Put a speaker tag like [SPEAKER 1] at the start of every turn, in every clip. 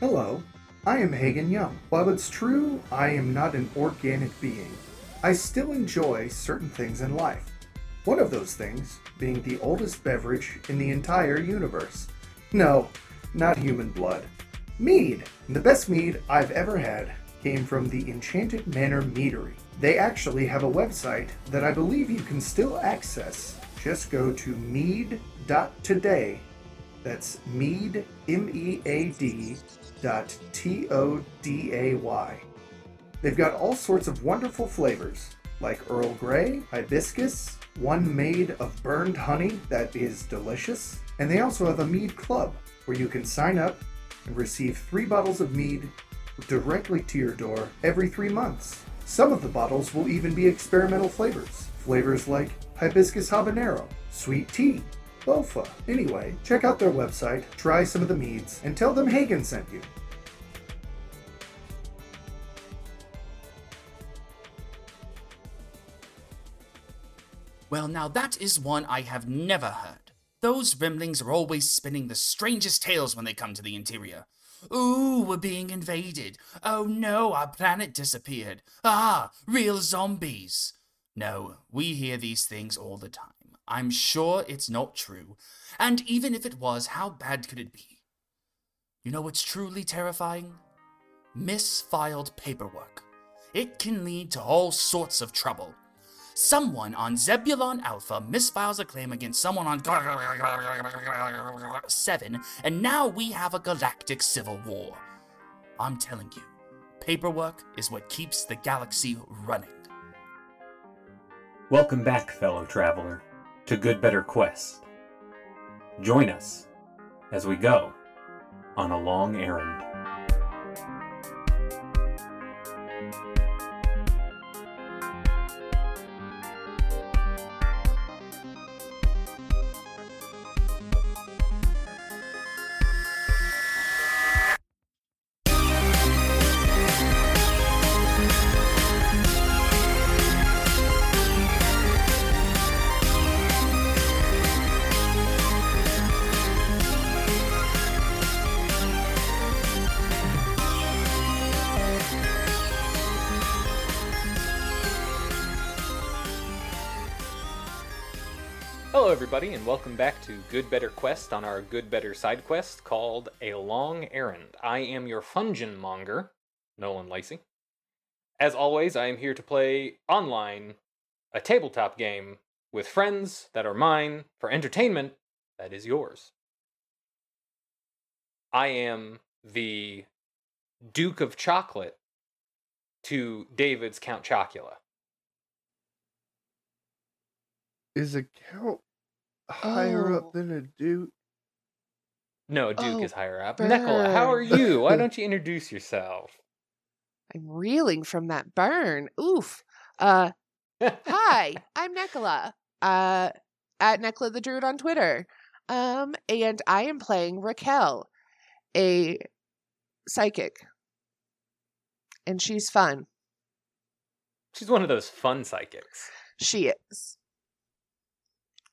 [SPEAKER 1] Hello, I am Hagen Young. While it's true I am not an organic being, I still enjoy certain things in life. One of those things being the oldest beverage in the entire universe. No, not human blood. Mead. The best mead I've ever had came from the Enchanted Manor Meadery. They actually have a website that I believe you can still access. Just go to mead.today. That's mead, M E A D, dot T O D A Y. They've got all sorts of wonderful flavors, like Earl Grey, hibiscus, one made of burned honey that is delicious, and they also have a mead club where you can sign up and receive three bottles of mead directly to your door every three months. Some of the bottles will even be experimental flavors. Flavors like hibiscus habanero, sweet tea, bofa. Anyway, check out their website, try some of the meads, and tell them Hagen sent you.
[SPEAKER 2] Well, now that is one I have never heard. Those Rimlings are always spinning the strangest tales when they come to the interior. Ooh, we're being invaded. Oh no, our planet disappeared. Ah, real zombies. No, we hear these things all the time. I'm sure it's not true. And even if it was, how bad could it be? You know what's truly terrifying? Misfiled paperwork. It can lead to all sorts of trouble. Someone on Zebulon Alpha misfiles a claim against someone on 7, and now we have a galactic civil war. I'm telling you, paperwork is what keeps the galaxy running.
[SPEAKER 3] Welcome back, fellow traveler, to Good Better Quest. Join us as we go on a long errand.
[SPEAKER 4] Everybody, and welcome back to Good Better Quest on our Good Better side quest called A Long Errand. I am your Fungin Monger, Nolan Lacey. As always, I am here to play online a tabletop game with friends that are mine for entertainment that is yours. I am the Duke of Chocolate to David's Count Chocula.
[SPEAKER 5] Is a count higher
[SPEAKER 6] Oh.
[SPEAKER 5] up than a duke?
[SPEAKER 4] No, Duke
[SPEAKER 6] Oh,
[SPEAKER 4] is higher up. Nicola, how are you? Why don't you introduce yourself?
[SPEAKER 6] I'm reeling from that burn. Oof. Uh, hi, I'm Nicola. Uh, at Nicola the Druid on Twitter. Um, and I am playing Raquel, a psychic, and she's fun.
[SPEAKER 4] She's one of those fun psychics.
[SPEAKER 6] She is.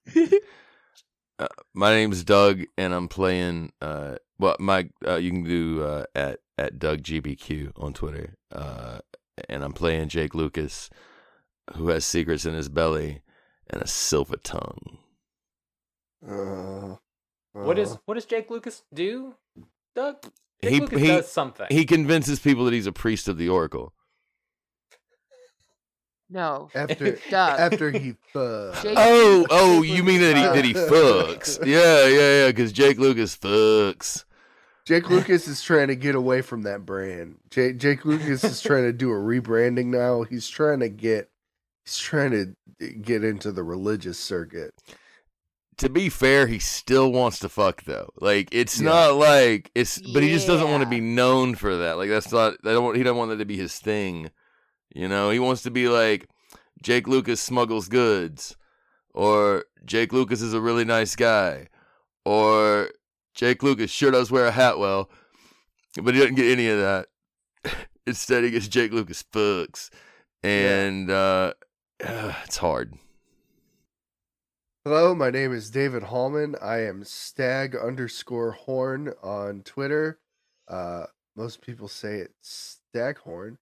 [SPEAKER 5] Uh, my name's Doug, and I'm playing. Uh, well, my uh, you can do uh, at at Doug GBQ on Twitter. Uh, and I'm playing Jake Lucas, who has secrets in his belly and a silver tongue.
[SPEAKER 7] Uh,
[SPEAKER 4] What is
[SPEAKER 7] uh,
[SPEAKER 4] what does Jake Lucas do? Doug? Jake
[SPEAKER 5] He-
[SPEAKER 4] Lucas
[SPEAKER 5] he-
[SPEAKER 4] does something.
[SPEAKER 5] He convinces people that he's a priest of the Oracle.
[SPEAKER 6] No,
[SPEAKER 7] after
[SPEAKER 6] Doug.
[SPEAKER 7] after he fucked.
[SPEAKER 6] Jake-
[SPEAKER 5] Oh,
[SPEAKER 6] Jake
[SPEAKER 5] oh, you mean that he that he fucks? Yeah, yeah, yeah. Because Jake Lucas fucks.
[SPEAKER 7] Jake Lucas is trying to get away from that brand. Jake, Jake Lucas is trying to do a rebranding now. He's trying to get he's trying to eh, get into the religious circuit.
[SPEAKER 5] to be fair, he still wants to fuck though. Like it's
[SPEAKER 7] Yeah.
[SPEAKER 5] not like it's, but he just doesn't want to be known for that. Like that's not. I don't. He doesn't want that to be his thing. You know, he wants to be like Jake Lucas smuggles goods, or Jake Lucas is a really nice guy, or Jake Lucas sure does wear a hat well, but he doesn't get any of that. Instead, he gets Jake Lucas fucks, and uh, it's hard.
[SPEAKER 7] Hello, my name is David Hallman. I am stag underscore horn on Twitter. Uh, most people say it's Staghorn.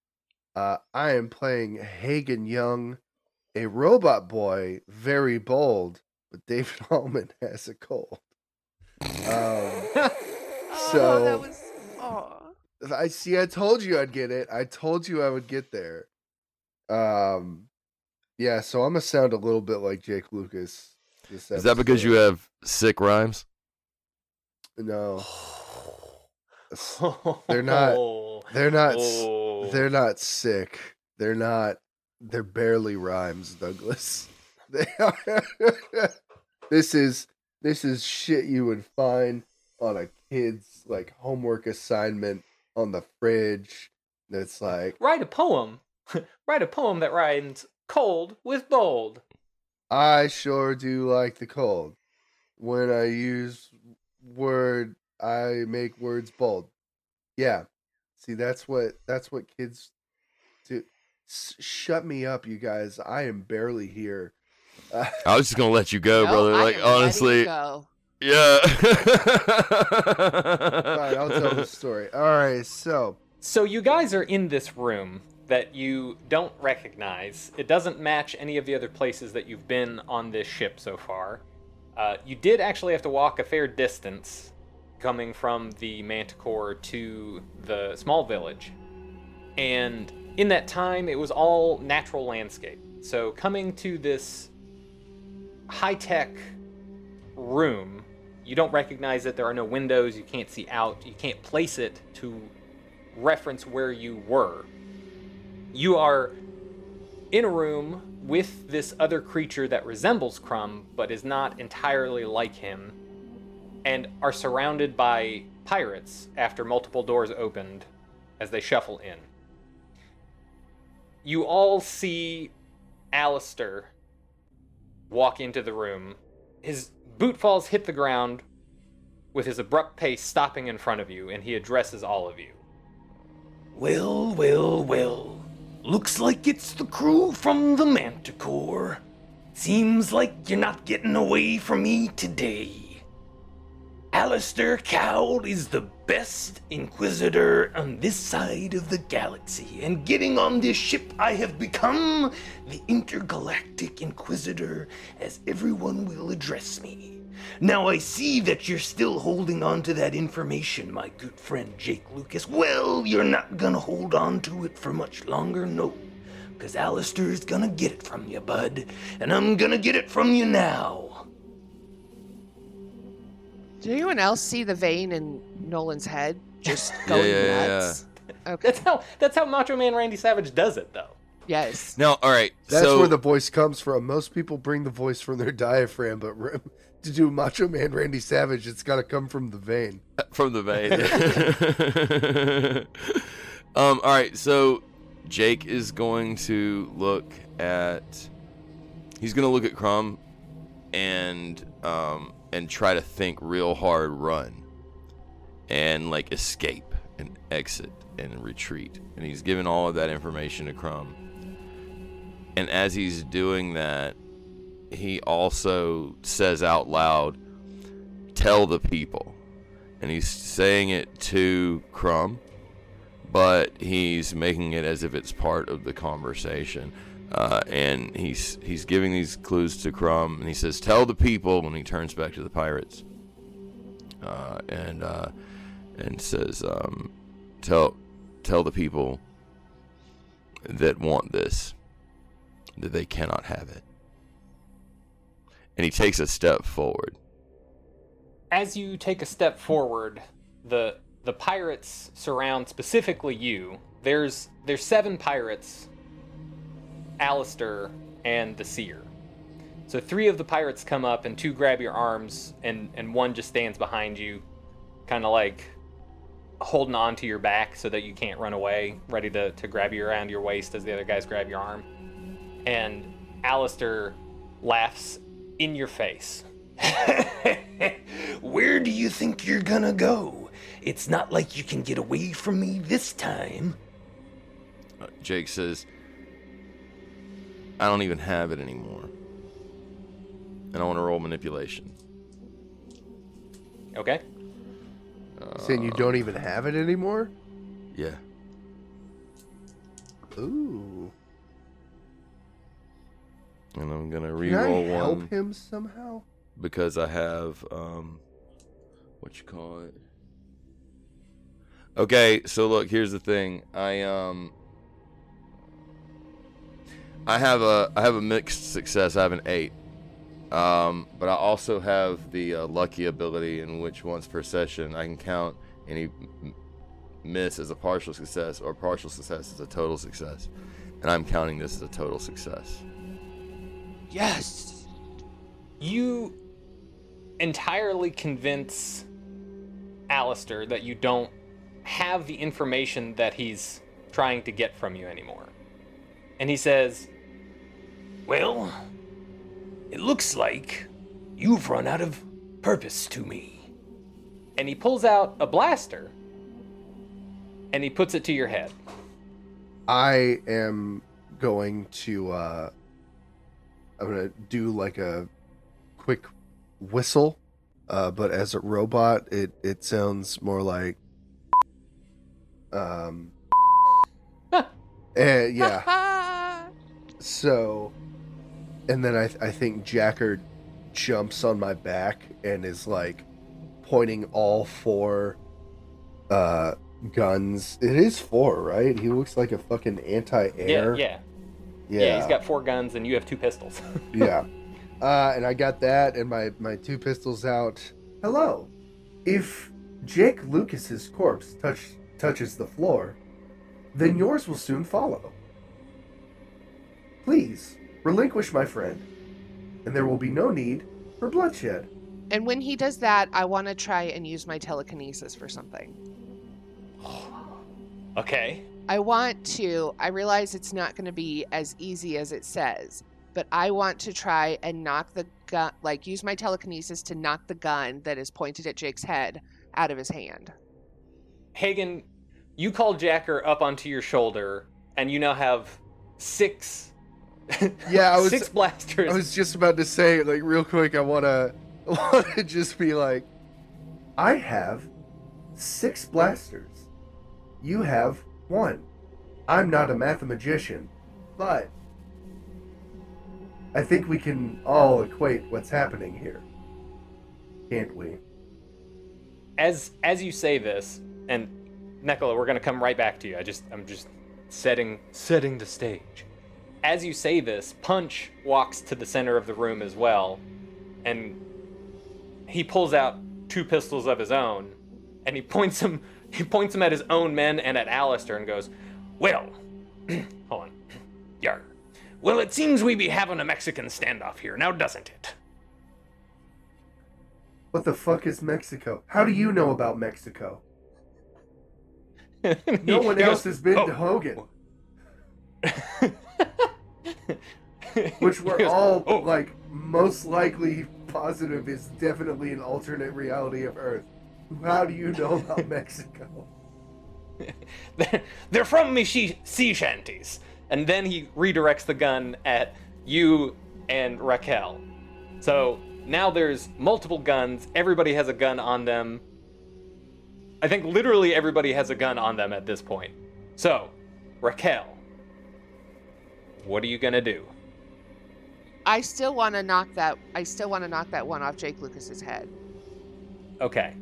[SPEAKER 7] Uh, I am playing Hagen Young, a robot boy, very bold, but David Allman has a cold. Um,
[SPEAKER 6] Oh,
[SPEAKER 7] So-
[SPEAKER 6] that was. Oh.
[SPEAKER 7] I see. I told you I'd get it. I told you I would get there. Um, yeah. So I'm gonna sound a little bit like Jake Lucas. This
[SPEAKER 5] Is that because you have sick rhymes?
[SPEAKER 7] No, They're not- they're not. s- They're not sick. They're not. They're barely rhymes, Douglas. They are. this is this is shit you would find on a kid's like homework assignment on the fridge. That's like
[SPEAKER 4] Write a poem. Write a poem that rhymes cold with bold.
[SPEAKER 7] I sure do like the cold. When I use word, I make words bold. Yeah. See, that's what that's what kids do. S- shut me up, you guys. I am barely here. Uh,
[SPEAKER 5] I was just gonna let you go,
[SPEAKER 6] No,
[SPEAKER 5] brother.
[SPEAKER 6] I
[SPEAKER 5] Like
[SPEAKER 6] am ready to
[SPEAKER 5] honestly,
[SPEAKER 6] go.
[SPEAKER 5] yeah.
[SPEAKER 7] All right, I'll tell the story. All right, so
[SPEAKER 4] So you guys are in this room that you don't recognize. It doesn't match any of the other places that you've been on this ship so far. Uh, you did actually have to walk a fair distance coming from the Manticore to the small village. And in that time, it was all natural landscape. So coming to this high tech room, you don't recognize it. There are no windows. You can't see out. You can't place it to reference where you were. You are in a room with this other creature that resembles Crumb, but is not entirely like him, and are surrounded by pirates after multiple doors opened as they shuffle in. You all see Alistair walk into the room. His boot falls hit the ground with his abrupt pace stopping in front of you, and he addresses all of you.
[SPEAKER 8] Well, well, well. Looks like it's the crew from the Manticore. Seems like you're not getting away from me today. Alistair Cowell is the best Inquisitor on this side of the galaxy, and getting on this ship, I have become the Intergalactic Inquisitor, as everyone will address me. Now I see that you're still holding on to that information, my good friend Jake Lucas. Well, you're not gonna hold on to it for much longer, no. Because Alistair's gonna get it from you, bud. And I'm gonna get it from you now.
[SPEAKER 6] Did anyone else see the vein in Nolan's head just going
[SPEAKER 5] yeah, yeah,
[SPEAKER 6] nuts? Okay.
[SPEAKER 4] That's how that's how Macho Man Randy Savage does it, though.
[SPEAKER 6] Yes.
[SPEAKER 5] now, all right.
[SPEAKER 7] that's
[SPEAKER 5] so
[SPEAKER 7] where the voice comes from. Most people bring the voice from their diaphragm, but to do Macho Man Randy Savage, it's got to come from the vein.
[SPEAKER 5] from the vein. um. All right. So Jake is going to look at. He's going to look at Crumb, and um and try to think real hard, run, and like escape and exit and retreat. And he's giving all of that information to Crumb. And as he's doing that, he also says out loud, "Tell the people." and he's saying it to Crumb, but he's making it as if it's part of the conversation. Uh, and he's he's giving these clues to Crumb, and he says, "Tell the people." When he turns back to the pirates, uh, and uh, and says, um, "Tell tell the people that want this that they cannot have it." And he takes a step forward.
[SPEAKER 4] As you take a step forward, the the pirates surround specifically you. There's there's seven pirates, Alistair and the Seer. So three of the pirates come up and two grab your arms and and one just stands behind you, kind of like holding on to your back so that you can't run away, ready to, to grab you around your waist as the other guys grab your arm. And Alistair laughs in your face.
[SPEAKER 8] Where do you think you're gonna go? It's not like you can get away from me this time.
[SPEAKER 5] Uh, Jake says, I don't even have it anymore. And I want to roll manipulation.
[SPEAKER 4] Okay?
[SPEAKER 7] Saying you don't even have it anymore?
[SPEAKER 5] Yeah.
[SPEAKER 7] Ooh.
[SPEAKER 5] And I'm gonna
[SPEAKER 7] Can I
[SPEAKER 5] re-roll one.
[SPEAKER 7] help
[SPEAKER 5] one
[SPEAKER 7] him somehow?
[SPEAKER 5] because I have um, what you call it. Okay, so look, here's the thing. I um, I have a I have a mixed success. I have an eight. Um, but I also have the uh, lucky ability in which once per session I can count any miss as a partial success or partial success as a total success, and I'm counting this as a total success.
[SPEAKER 4] Yes. You entirely convince Alistair that you don't have the information that he's trying to get from you anymore. And he says,
[SPEAKER 8] Well, it looks like you've run out of purpose to me.
[SPEAKER 4] and he pulls out a blaster and he puts it to your head.
[SPEAKER 7] I am going to uh I'm gonna do like a quick whistle. Uh but as a robot it it sounds more like um eh, yeah. So and then I I think Jacker jumps on my back and is like pointing all four uh guns. It is four, right? He looks like a fucking anti-air.
[SPEAKER 4] Yeah, yeah, yeah. he's got four guns and you have two pistols.
[SPEAKER 7] yeah. Uh, and I got that and my my two pistols out.
[SPEAKER 1] Hello. If Jake Lucas's corpse touch, touches the floor, then yours will soon follow. Please, relinquish my friend, and there will be no need for bloodshed.
[SPEAKER 6] And when he does that, I want to try and use my telekinesis for something.
[SPEAKER 4] okay.
[SPEAKER 6] I want to, I realize it's not going to be as easy as it says, but I want to try and knock the gun, like use my telekinesis to knock the gun that is pointed at Jake's head out of his hand.
[SPEAKER 4] Hagen, you call Jacker up onto your shoulder and you now have six
[SPEAKER 7] Yeah, I was
[SPEAKER 4] six blasters.
[SPEAKER 7] I was just about to say like real quick I want to want to just be like
[SPEAKER 1] I have six blasters. You have one. I'm not a mathemagician, but I think we can all equate what's happening here. Can't we?
[SPEAKER 4] as as you say this, and Nicola, we're gonna come right back to you. I just I'm just setting setting the stage. As you say this, Punch walks to the center of the room as well, and he pulls out two pistols of his own, and he points them he points them at his own men and at Alistair and goes,
[SPEAKER 8] Well,
[SPEAKER 4] hold on.
[SPEAKER 8] yar. Well, it seems we be having a Mexican standoff here, now doesn't it?
[SPEAKER 1] What the fuck is Mexico? How do you know about Mexico? No one else
[SPEAKER 4] goes,
[SPEAKER 1] has been
[SPEAKER 8] "Oh."
[SPEAKER 1] to Hogan, which we're
[SPEAKER 4] goes,
[SPEAKER 1] all
[SPEAKER 8] "Oh."
[SPEAKER 1] like most likely positive is definitely an alternate reality of Earth. How do you know about Mexico?
[SPEAKER 8] They're, they're from she- sea shanties.
[SPEAKER 4] and then he redirects the gun at you and Raquel. So now there's multiple guns. Everybody has a gun on them. I think literally everybody has a gun on them at this point. So, Raquel, what are you gonna do?
[SPEAKER 6] I still want to knock that. I still want to knock that one off Jake Lucas's head.
[SPEAKER 4] Okay.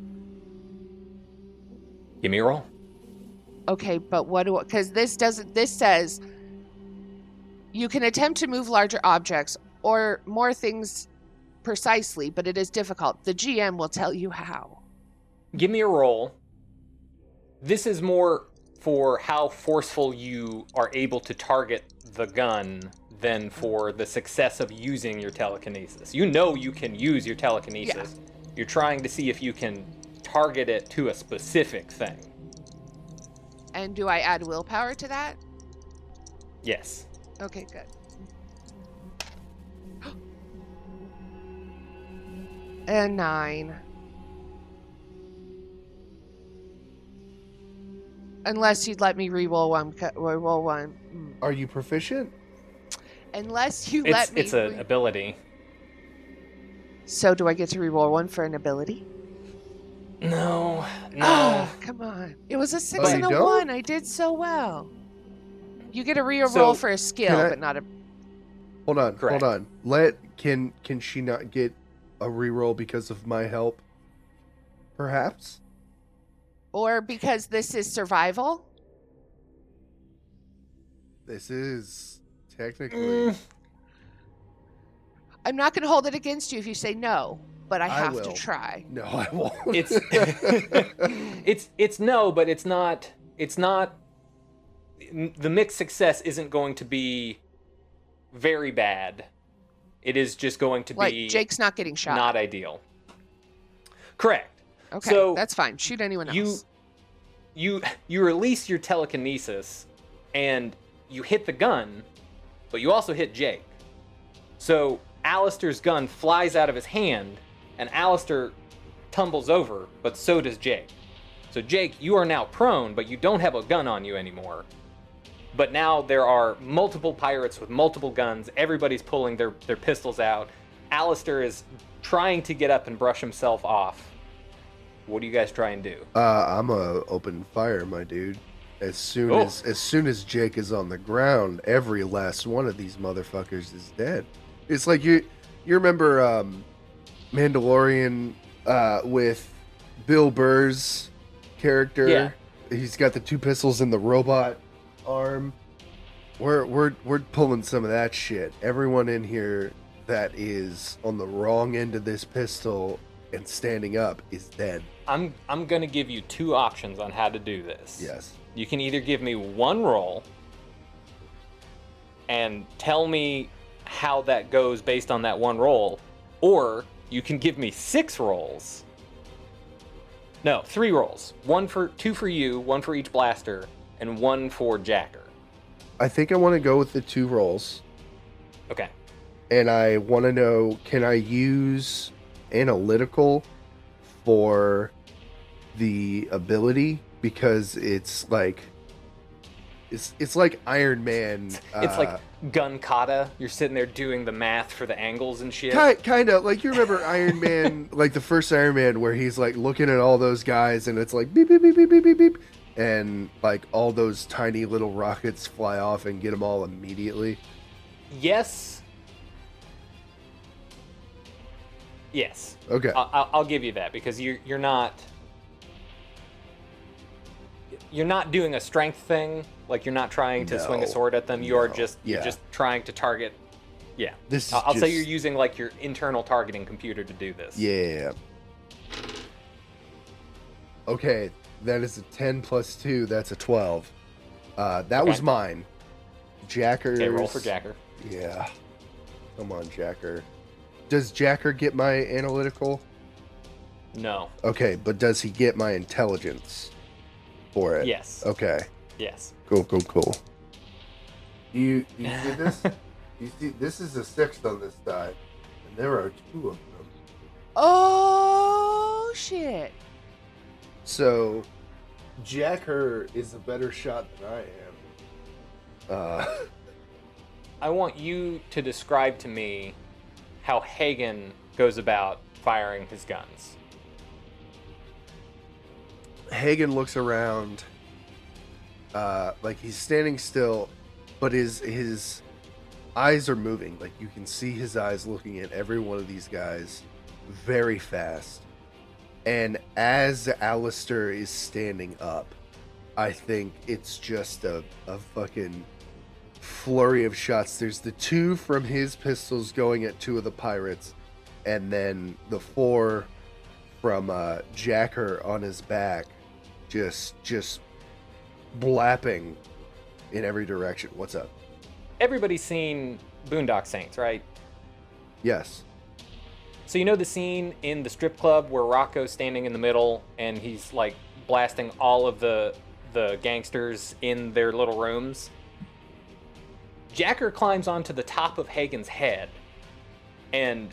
[SPEAKER 4] Give me a roll.
[SPEAKER 6] Okay, but what do? Because this doesn't. This says you can attempt to move larger objects or more things precisely, but it is difficult. The GM will tell you how.
[SPEAKER 4] Give me a roll. This is more for how forceful you are able to target the gun than for the success of using your telekinesis. You know you can use your telekinesis. You're trying to see if you can target it to a specific thing.
[SPEAKER 6] And do I add willpower to that?
[SPEAKER 4] Yes.
[SPEAKER 6] Okay, good. and nine. Unless you'd let me re-roll one, re-roll one. Mm.
[SPEAKER 7] are you proficient?
[SPEAKER 6] Unless you
[SPEAKER 4] It's
[SPEAKER 6] let me.
[SPEAKER 4] it's an
[SPEAKER 6] re-
[SPEAKER 4] ability.
[SPEAKER 6] so do I get to re-roll one for an ability?
[SPEAKER 4] No, no.
[SPEAKER 6] Ah, come on. It was a six
[SPEAKER 7] Oh,
[SPEAKER 6] and a
[SPEAKER 7] don't?
[SPEAKER 6] one. I did so well. You get a reroll
[SPEAKER 4] So-
[SPEAKER 6] for a skill,
[SPEAKER 7] I-
[SPEAKER 6] but not a.
[SPEAKER 7] Hold on,
[SPEAKER 4] Correct.
[SPEAKER 7] hold on. Let can can she not get a re-roll because of my help? Perhaps.
[SPEAKER 6] Or because this is survival.
[SPEAKER 7] This is technically.
[SPEAKER 4] Mm,
[SPEAKER 6] I'm not going to hold it against you if you say no, but I
[SPEAKER 7] I
[SPEAKER 6] have
[SPEAKER 7] will.
[SPEAKER 6] to try.
[SPEAKER 7] No, I won't.
[SPEAKER 4] it's it's it's no, but it's not. It's not. The mixed success isn't going to be very bad. It is just going to
[SPEAKER 6] Like
[SPEAKER 4] be
[SPEAKER 6] Jake's not getting shot.
[SPEAKER 4] not ideal. Correct.
[SPEAKER 6] Okay,
[SPEAKER 4] so
[SPEAKER 6] that's fine. Shoot anyone else.
[SPEAKER 4] You you you release your telekinesis and you hit the gun, but you also hit Jake. So Alistair's gun flies out of his hand and Alistair tumbles over, but so does Jake. So Jake, you are now prone, but you don't have a gun on you anymore. But now there are multiple pirates with multiple guns. Everybody's pulling their, their pistols out. Alistair is trying to get up and brush himself off. What do you guys try and do?
[SPEAKER 7] Uh, I'm a open fire, my dude. As soon
[SPEAKER 4] Oh.
[SPEAKER 7] as as soon as Jake is on the ground, every last one of these motherfuckers is dead. It's like you you remember um, Mandalorian uh, with Bill Burr's character.
[SPEAKER 4] Yeah.
[SPEAKER 7] He's got the two pistols in the robot arm. We're we're we're pulling some of that shit. Everyone in here that is on the wrong end of this pistol and standing up is dead.
[SPEAKER 4] I'm I'm gonna give you two options on how to do this.
[SPEAKER 7] Yes.
[SPEAKER 4] You can either give me one roll and tell me how that goes based on that one roll, or you can give me six rolls. No, three rolls. One for two for you, one for each blaster, and one for Jacker.
[SPEAKER 7] I think I want to go with the two rolls,
[SPEAKER 4] Okay.
[SPEAKER 7] and I want to know can I use analytical for the ability because it's like it's it's like Iron Man.
[SPEAKER 4] It's
[SPEAKER 7] uh,
[SPEAKER 4] like gun kata. You're sitting there doing the math for the angles and shit.
[SPEAKER 7] Kind, kind of like you remember Iron Man, like the first Iron Man, where he's like looking at all those guys, and it's like beep beep beep beep beep beep beep, and like all those tiny little rockets fly off and get them all immediately.
[SPEAKER 4] Yes. Yes.
[SPEAKER 7] Okay,
[SPEAKER 4] I- I'll, I'll give you that because you're you're not you're not doing a strength thing. Like you're not trying to swing a sword at them. You are
[SPEAKER 7] No.
[SPEAKER 4] just you're
[SPEAKER 7] Yeah.
[SPEAKER 4] just trying to target. Yeah.
[SPEAKER 7] this
[SPEAKER 4] I'll, I'll say you're using like your internal targeting computer to do this.
[SPEAKER 7] Yeah. Okay, that is a 10 plus 2. That's a 12. Uh, that was mine. Jacker.
[SPEAKER 4] Okay, roll for Jacker.
[SPEAKER 7] Yeah. Come on, Jacker. Does Jacker get my analytical?
[SPEAKER 4] No.
[SPEAKER 7] Okay, but does he get my intelligence for it?
[SPEAKER 4] Yes.
[SPEAKER 7] Okay.
[SPEAKER 4] Yes.
[SPEAKER 7] Cool, cool, cool. Do you, do you see this? you see, this is a sixth on this die, and there are two of them.
[SPEAKER 6] oh shit!
[SPEAKER 7] So, Jacker is a better shot than I am. Uh,
[SPEAKER 4] I want you to describe to me how Hagen goes about firing his guns.
[SPEAKER 7] Hagen looks around, uh, like he's standing still, but his his eyes are moving. Like you can see his eyes looking at every one of these guys very fast. And as Alistair is standing up, I think it's just a, a fucking flurry of shots. There's the two from his pistols going at two of the pirates, and then the four from uh, Jacker on his back, just just blapping in every direction. What's up?
[SPEAKER 4] Everybody's seen Boondock Saints, right?
[SPEAKER 7] Yes.
[SPEAKER 4] So you know the scene in the strip club where Rocco's standing in the middle and he's like blasting all of the the gangsters in their little rooms. Jacker climbs onto the top of Hagen's head and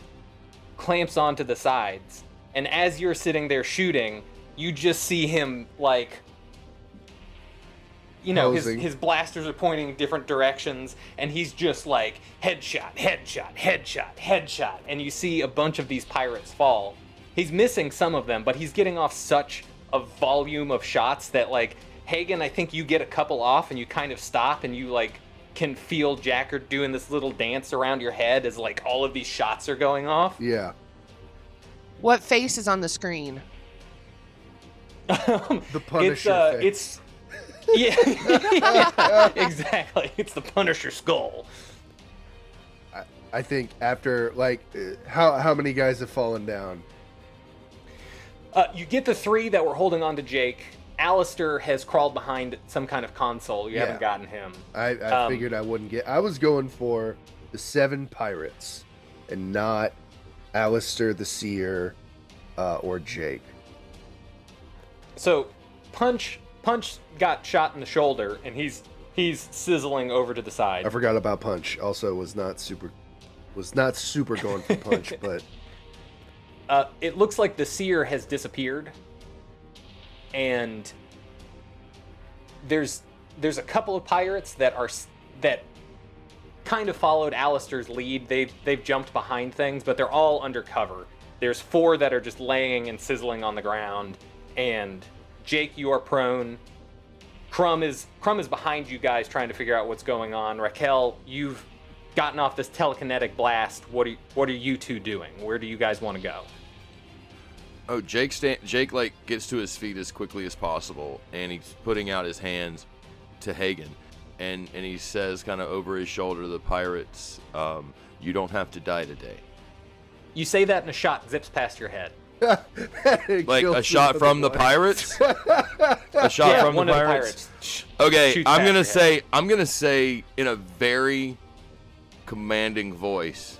[SPEAKER 4] clamps onto the sides. And as you're sitting there shooting, you just see him like you know, his, his blasters are pointing different directions, and he's just like headshot, headshot, headshot, headshot, and you see a bunch of these pirates fall, he's missing some of them, but he's getting off such a volume of shots that like Hagen, I think you get a couple off and you kind of stop and you like can feel Jacker doing this little dance around your head as like all of these shots are going off.
[SPEAKER 7] Yeah.
[SPEAKER 6] What face is on the screen?
[SPEAKER 4] the
[SPEAKER 7] The Punisher
[SPEAKER 4] It's uh,
[SPEAKER 7] face.
[SPEAKER 4] it's yeah, exactly. It's the Punisher skull.
[SPEAKER 7] I think after like uh, how how many guys have fallen down?
[SPEAKER 4] Uh, you get the three that were holding on to Jake. Alistair has crawled behind some kind of console. You
[SPEAKER 7] Yeah.
[SPEAKER 4] haven't gotten him.
[SPEAKER 7] I, I
[SPEAKER 4] Um,
[SPEAKER 7] figured I wouldn't get. I was going for the seven pirates, and not Alistair the Seer uh, or Jake.
[SPEAKER 4] So, Punch Punch got shot in the shoulder, and he's he's sizzling over to the side.
[SPEAKER 7] I forgot about Punch. Also, was not super, was not super going for Punch, but
[SPEAKER 4] Uh, it looks like the seer has disappeared, and there's there's a couple of pirates that are that kind of followed Alistair's lead. They've they've jumped behind things, but they're all undercover. There's four that are just laying and sizzling on the ground, and Jake, you are prone. Crumb is Crumb is behind you guys, trying to figure out what's going on. Raquel, you've gotten off this telekinetic blast. What are what are you two doing? Where do you guys want to go?
[SPEAKER 5] Oh, Jake sta- Jake like gets to his feet as quickly as possible, and he's putting out his hands to Hagen, and and he says kind of over his shoulder to the pirates, um, "You don't have to die today."
[SPEAKER 4] You say that, and a shot zips past your head.
[SPEAKER 5] Like a shot from the
[SPEAKER 7] boy.
[SPEAKER 5] pirates. a shot
[SPEAKER 4] yeah,
[SPEAKER 5] from
[SPEAKER 4] one
[SPEAKER 5] the
[SPEAKER 4] of the
[SPEAKER 5] pirates.
[SPEAKER 4] pirates.
[SPEAKER 5] Okay,
[SPEAKER 4] shoots
[SPEAKER 5] I'm gonna say
[SPEAKER 4] head.
[SPEAKER 5] I'm gonna say in a very commanding voice.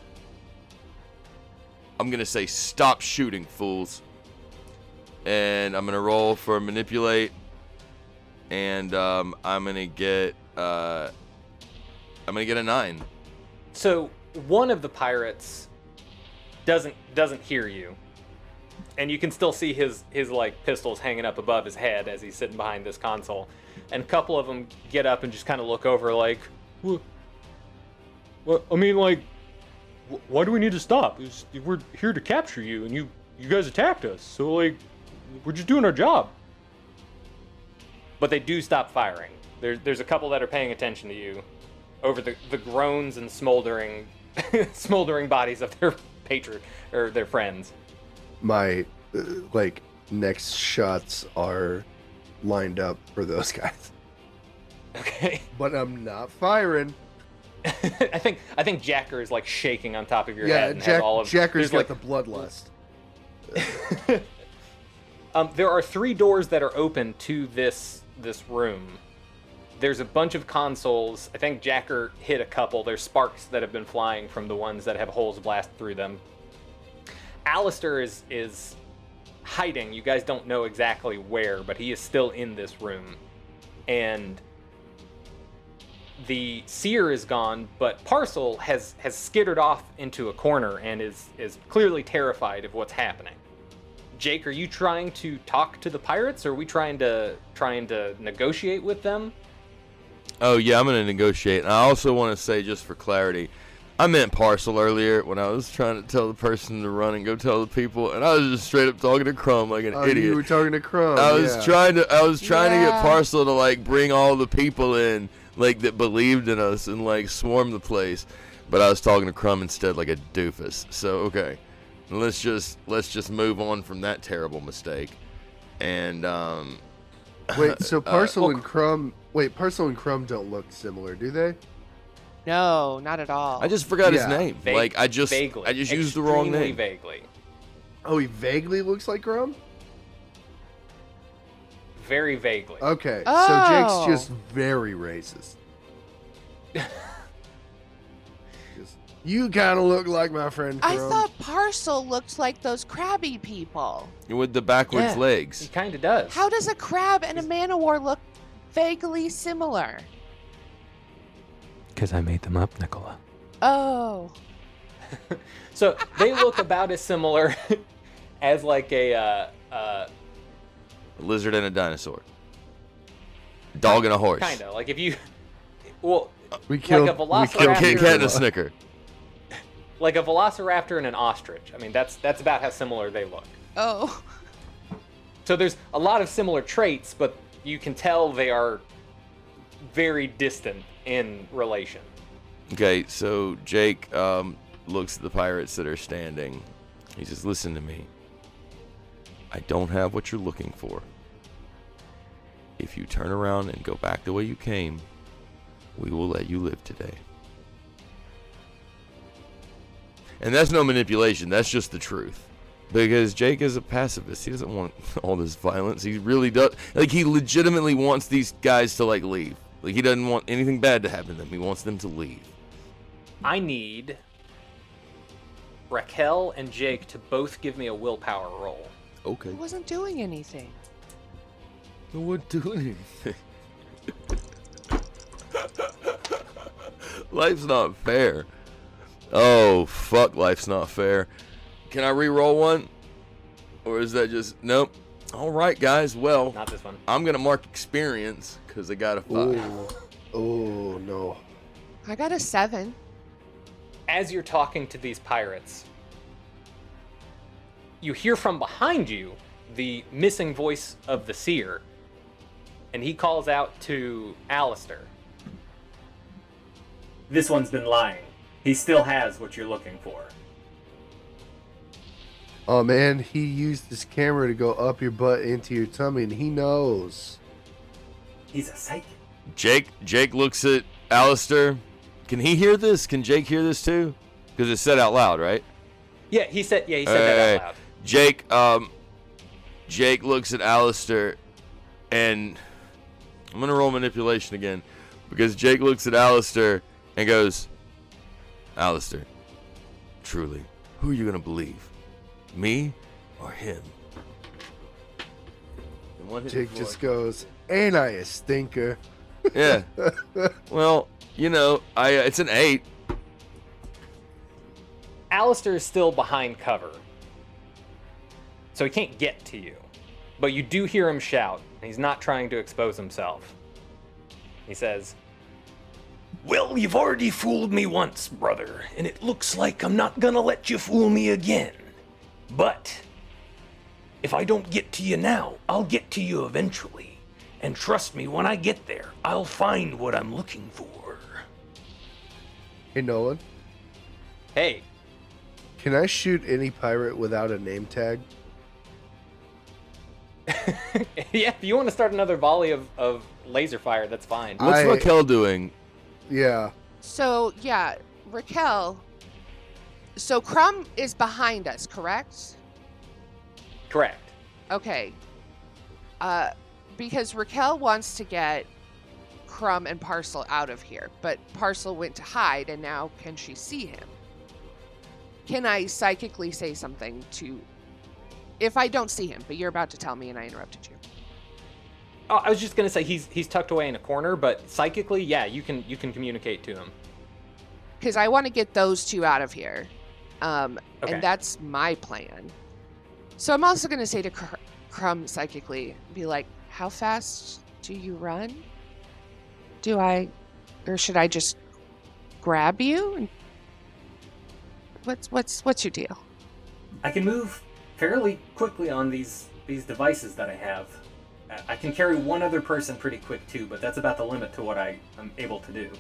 [SPEAKER 5] I'm gonna say stop shooting, fools. And I'm gonna roll for manipulate, and um, I'm gonna get uh, I'm gonna get a nine.
[SPEAKER 4] So one of the pirates doesn't doesn't hear you, and you can still see his his like pistols hanging up above his head as he's sitting behind this console. And a couple of them get up and just kind of look over, like, "What? What? I mean, like, why do we need to stop? We're here to capture you, and you you guys attacked us. So like, we're just doing our job." But they do stop firing. There, there's a couple that are paying attention to you over the, the groans and smoldering smoldering bodies of their patron or their friends.
[SPEAKER 7] My uh, like next shots are lined up for those guys,
[SPEAKER 4] Okay.
[SPEAKER 7] but I'm not firing.
[SPEAKER 4] I think I think Jacker is like shaking on top of your
[SPEAKER 7] yeah,
[SPEAKER 4] head and
[SPEAKER 7] Jack,
[SPEAKER 4] has all of
[SPEAKER 7] Jacker's
[SPEAKER 4] there's,
[SPEAKER 7] got
[SPEAKER 4] like,
[SPEAKER 7] the bloodlust.
[SPEAKER 4] Um, there are three doors that are open to this this room. There's a bunch of consoles. I think Jacker hit a couple. There's sparks that have been flying from the ones that have holes blasted through them. Alistair is is hiding. You guys don't know exactly where, but he is still in this room. And the seer is gone, but Parcel has has skittered off into a corner and is is clearly terrified of what's happening. Jake, are you trying to talk to the pirates, or are we trying to trying to negotiate with them?
[SPEAKER 5] Oh yeah, I'm gonna negotiate. And I also want to say, just for clarity, I meant Parcel earlier when I was trying to tell the person to run and go tell the people, and I was just straight up talking to Crumb like an
[SPEAKER 7] Oh,
[SPEAKER 5] idiot.
[SPEAKER 7] you were talking to Crumb.
[SPEAKER 5] I was
[SPEAKER 7] yeah.
[SPEAKER 5] trying to I was trying to get Parcel to like bring all the people in like that believed in us and like swarm the place. But I was talking to Crumb instead like a doofus. So okay. Let's just let's just move on from that terrible mistake. And um
[SPEAKER 7] Wait, so Parcel
[SPEAKER 4] well,
[SPEAKER 7] and Crumb. Wait, Parcel and Crumb don't look similar, do they?
[SPEAKER 6] No, not at all.
[SPEAKER 5] I just forgot
[SPEAKER 7] Yeah.
[SPEAKER 5] his name.
[SPEAKER 4] Vague-
[SPEAKER 5] like I just
[SPEAKER 4] vaguely,
[SPEAKER 5] I just used the wrong name.
[SPEAKER 4] Vaguely,
[SPEAKER 7] Oh, he vaguely looks like Crumb.
[SPEAKER 4] very vaguely.
[SPEAKER 7] Okay,
[SPEAKER 6] Oh.
[SPEAKER 7] so Jake's just very racist. Just, you kind of look like my friend
[SPEAKER 6] I thought Parcel looked like those crabby people.
[SPEAKER 5] With the backwards
[SPEAKER 4] Yeah. he kind of does.
[SPEAKER 6] How does a crab and a man o' war look vaguely similar?
[SPEAKER 8] Because I made them up, Nicola.
[SPEAKER 6] Oh.
[SPEAKER 4] So they look about as similar as like a uh, uh,
[SPEAKER 5] A lizard and a dinosaur. Dog and a horse.
[SPEAKER 4] kind of like if you, well,
[SPEAKER 7] we
[SPEAKER 4] like
[SPEAKER 7] killed,
[SPEAKER 4] a
[SPEAKER 7] we
[SPEAKER 4] velociraptor.
[SPEAKER 7] killed
[SPEAKER 5] Kit Kat and a Snicker.
[SPEAKER 4] Like a velociraptor and an ostrich. I mean, that's that's about how similar they look.
[SPEAKER 6] Oh.
[SPEAKER 4] So there's a lot of similar traits, but you can tell they are very distant in relation.
[SPEAKER 5] Okay, so Jake um, looks at the pirates that are standing. He says, Listen to me. I don't have what you're looking for. If you turn around and go back the way you came, we will let you live today. And that's no manipulation, that's just the truth. Because Jake is a pacifist. He doesn't want all this violence. He really does. Like, he legitimately wants these guys to, like, leave. Like, he doesn't want anything bad to happen to them. He wants them to leave.
[SPEAKER 4] I need Raquel and Jake to both give me a willpower roll.
[SPEAKER 5] Okay.
[SPEAKER 6] I wasn't doing anything.
[SPEAKER 5] No one doing anything. life's not fair. Oh fuck, life's not fair. Can I re-roll one, or is that just nope? All right, guys. Well,
[SPEAKER 4] Not this one.
[SPEAKER 5] I'm gonna mark experience because I got a five.
[SPEAKER 7] Oh, oh no.
[SPEAKER 6] I got a seven.
[SPEAKER 4] As you're talking to these pirates, you hear from behind you the missing voice of the seer, and he calls out to Alistair.
[SPEAKER 3] This one's been lying. He still has what you're looking for.
[SPEAKER 7] Oh man, he used his camera to go up your butt into your tummy, and he knows.
[SPEAKER 3] He's a psychic.
[SPEAKER 5] Jake. Jake looks at Alistair. Can he hear this? Can Jake hear this too? Because it's said out loud, right?
[SPEAKER 4] Yeah, he said. Yeah, he said that out loud.
[SPEAKER 5] Jake, um, Jake looks at Alistair, and I'm gonna roll manipulation again because Jake looks at Alistair and goes, "Alistair, truly, who are you gonna believe, me or him?" And one hit
[SPEAKER 7] Jake just goes, "Ain't I a stinker?"
[SPEAKER 5] yeah. well, you know, I uh, it's an eight.
[SPEAKER 4] Alistair is still behind cover, so he can't get to you. But you do hear him shout, and he's not trying to expose himself. He says,
[SPEAKER 8] Well, you've already fooled me once, brother, and it looks like I'm not gonna let you fool me again. But if I don't get to you now, I'll get to you eventually. And trust me, when I get there, I'll find what I'm looking for.
[SPEAKER 7] Hey Nolan,
[SPEAKER 4] Hey,
[SPEAKER 7] can I shoot any pirate without a name tag?
[SPEAKER 4] yeah, if you want to start another volley of, of laser fire, that's fine.
[SPEAKER 5] What's
[SPEAKER 7] I-
[SPEAKER 5] Raquel doing?
[SPEAKER 7] Yeah.
[SPEAKER 6] So yeah, Raquel. So Crumb is behind us, correct?
[SPEAKER 4] Correct.
[SPEAKER 6] Okay. Uh, because Raquel wants to get Crumb and Parcel out of here, but Parcel went to hide, and now can she see him? Can I psychically say something to? If I don't see him, but you're about to tell me, and I interrupted you.
[SPEAKER 4] Oh, I was just gonna say he's he's tucked away in a corner, but psychically, yeah, you can you can communicate to him.
[SPEAKER 6] because I want to get those two out of here, um,
[SPEAKER 4] Okay.
[SPEAKER 6] and that's my plan. So I'm also going to say to Cr- Crumb psychically, be like, "How fast do you run? Do I, or should I just grab you? And what's what's what's your deal?
[SPEAKER 3] I can move fairly quickly on these these devices that I have. I- I can carry one other person pretty quick too, but that's about the limit to what I am able to do.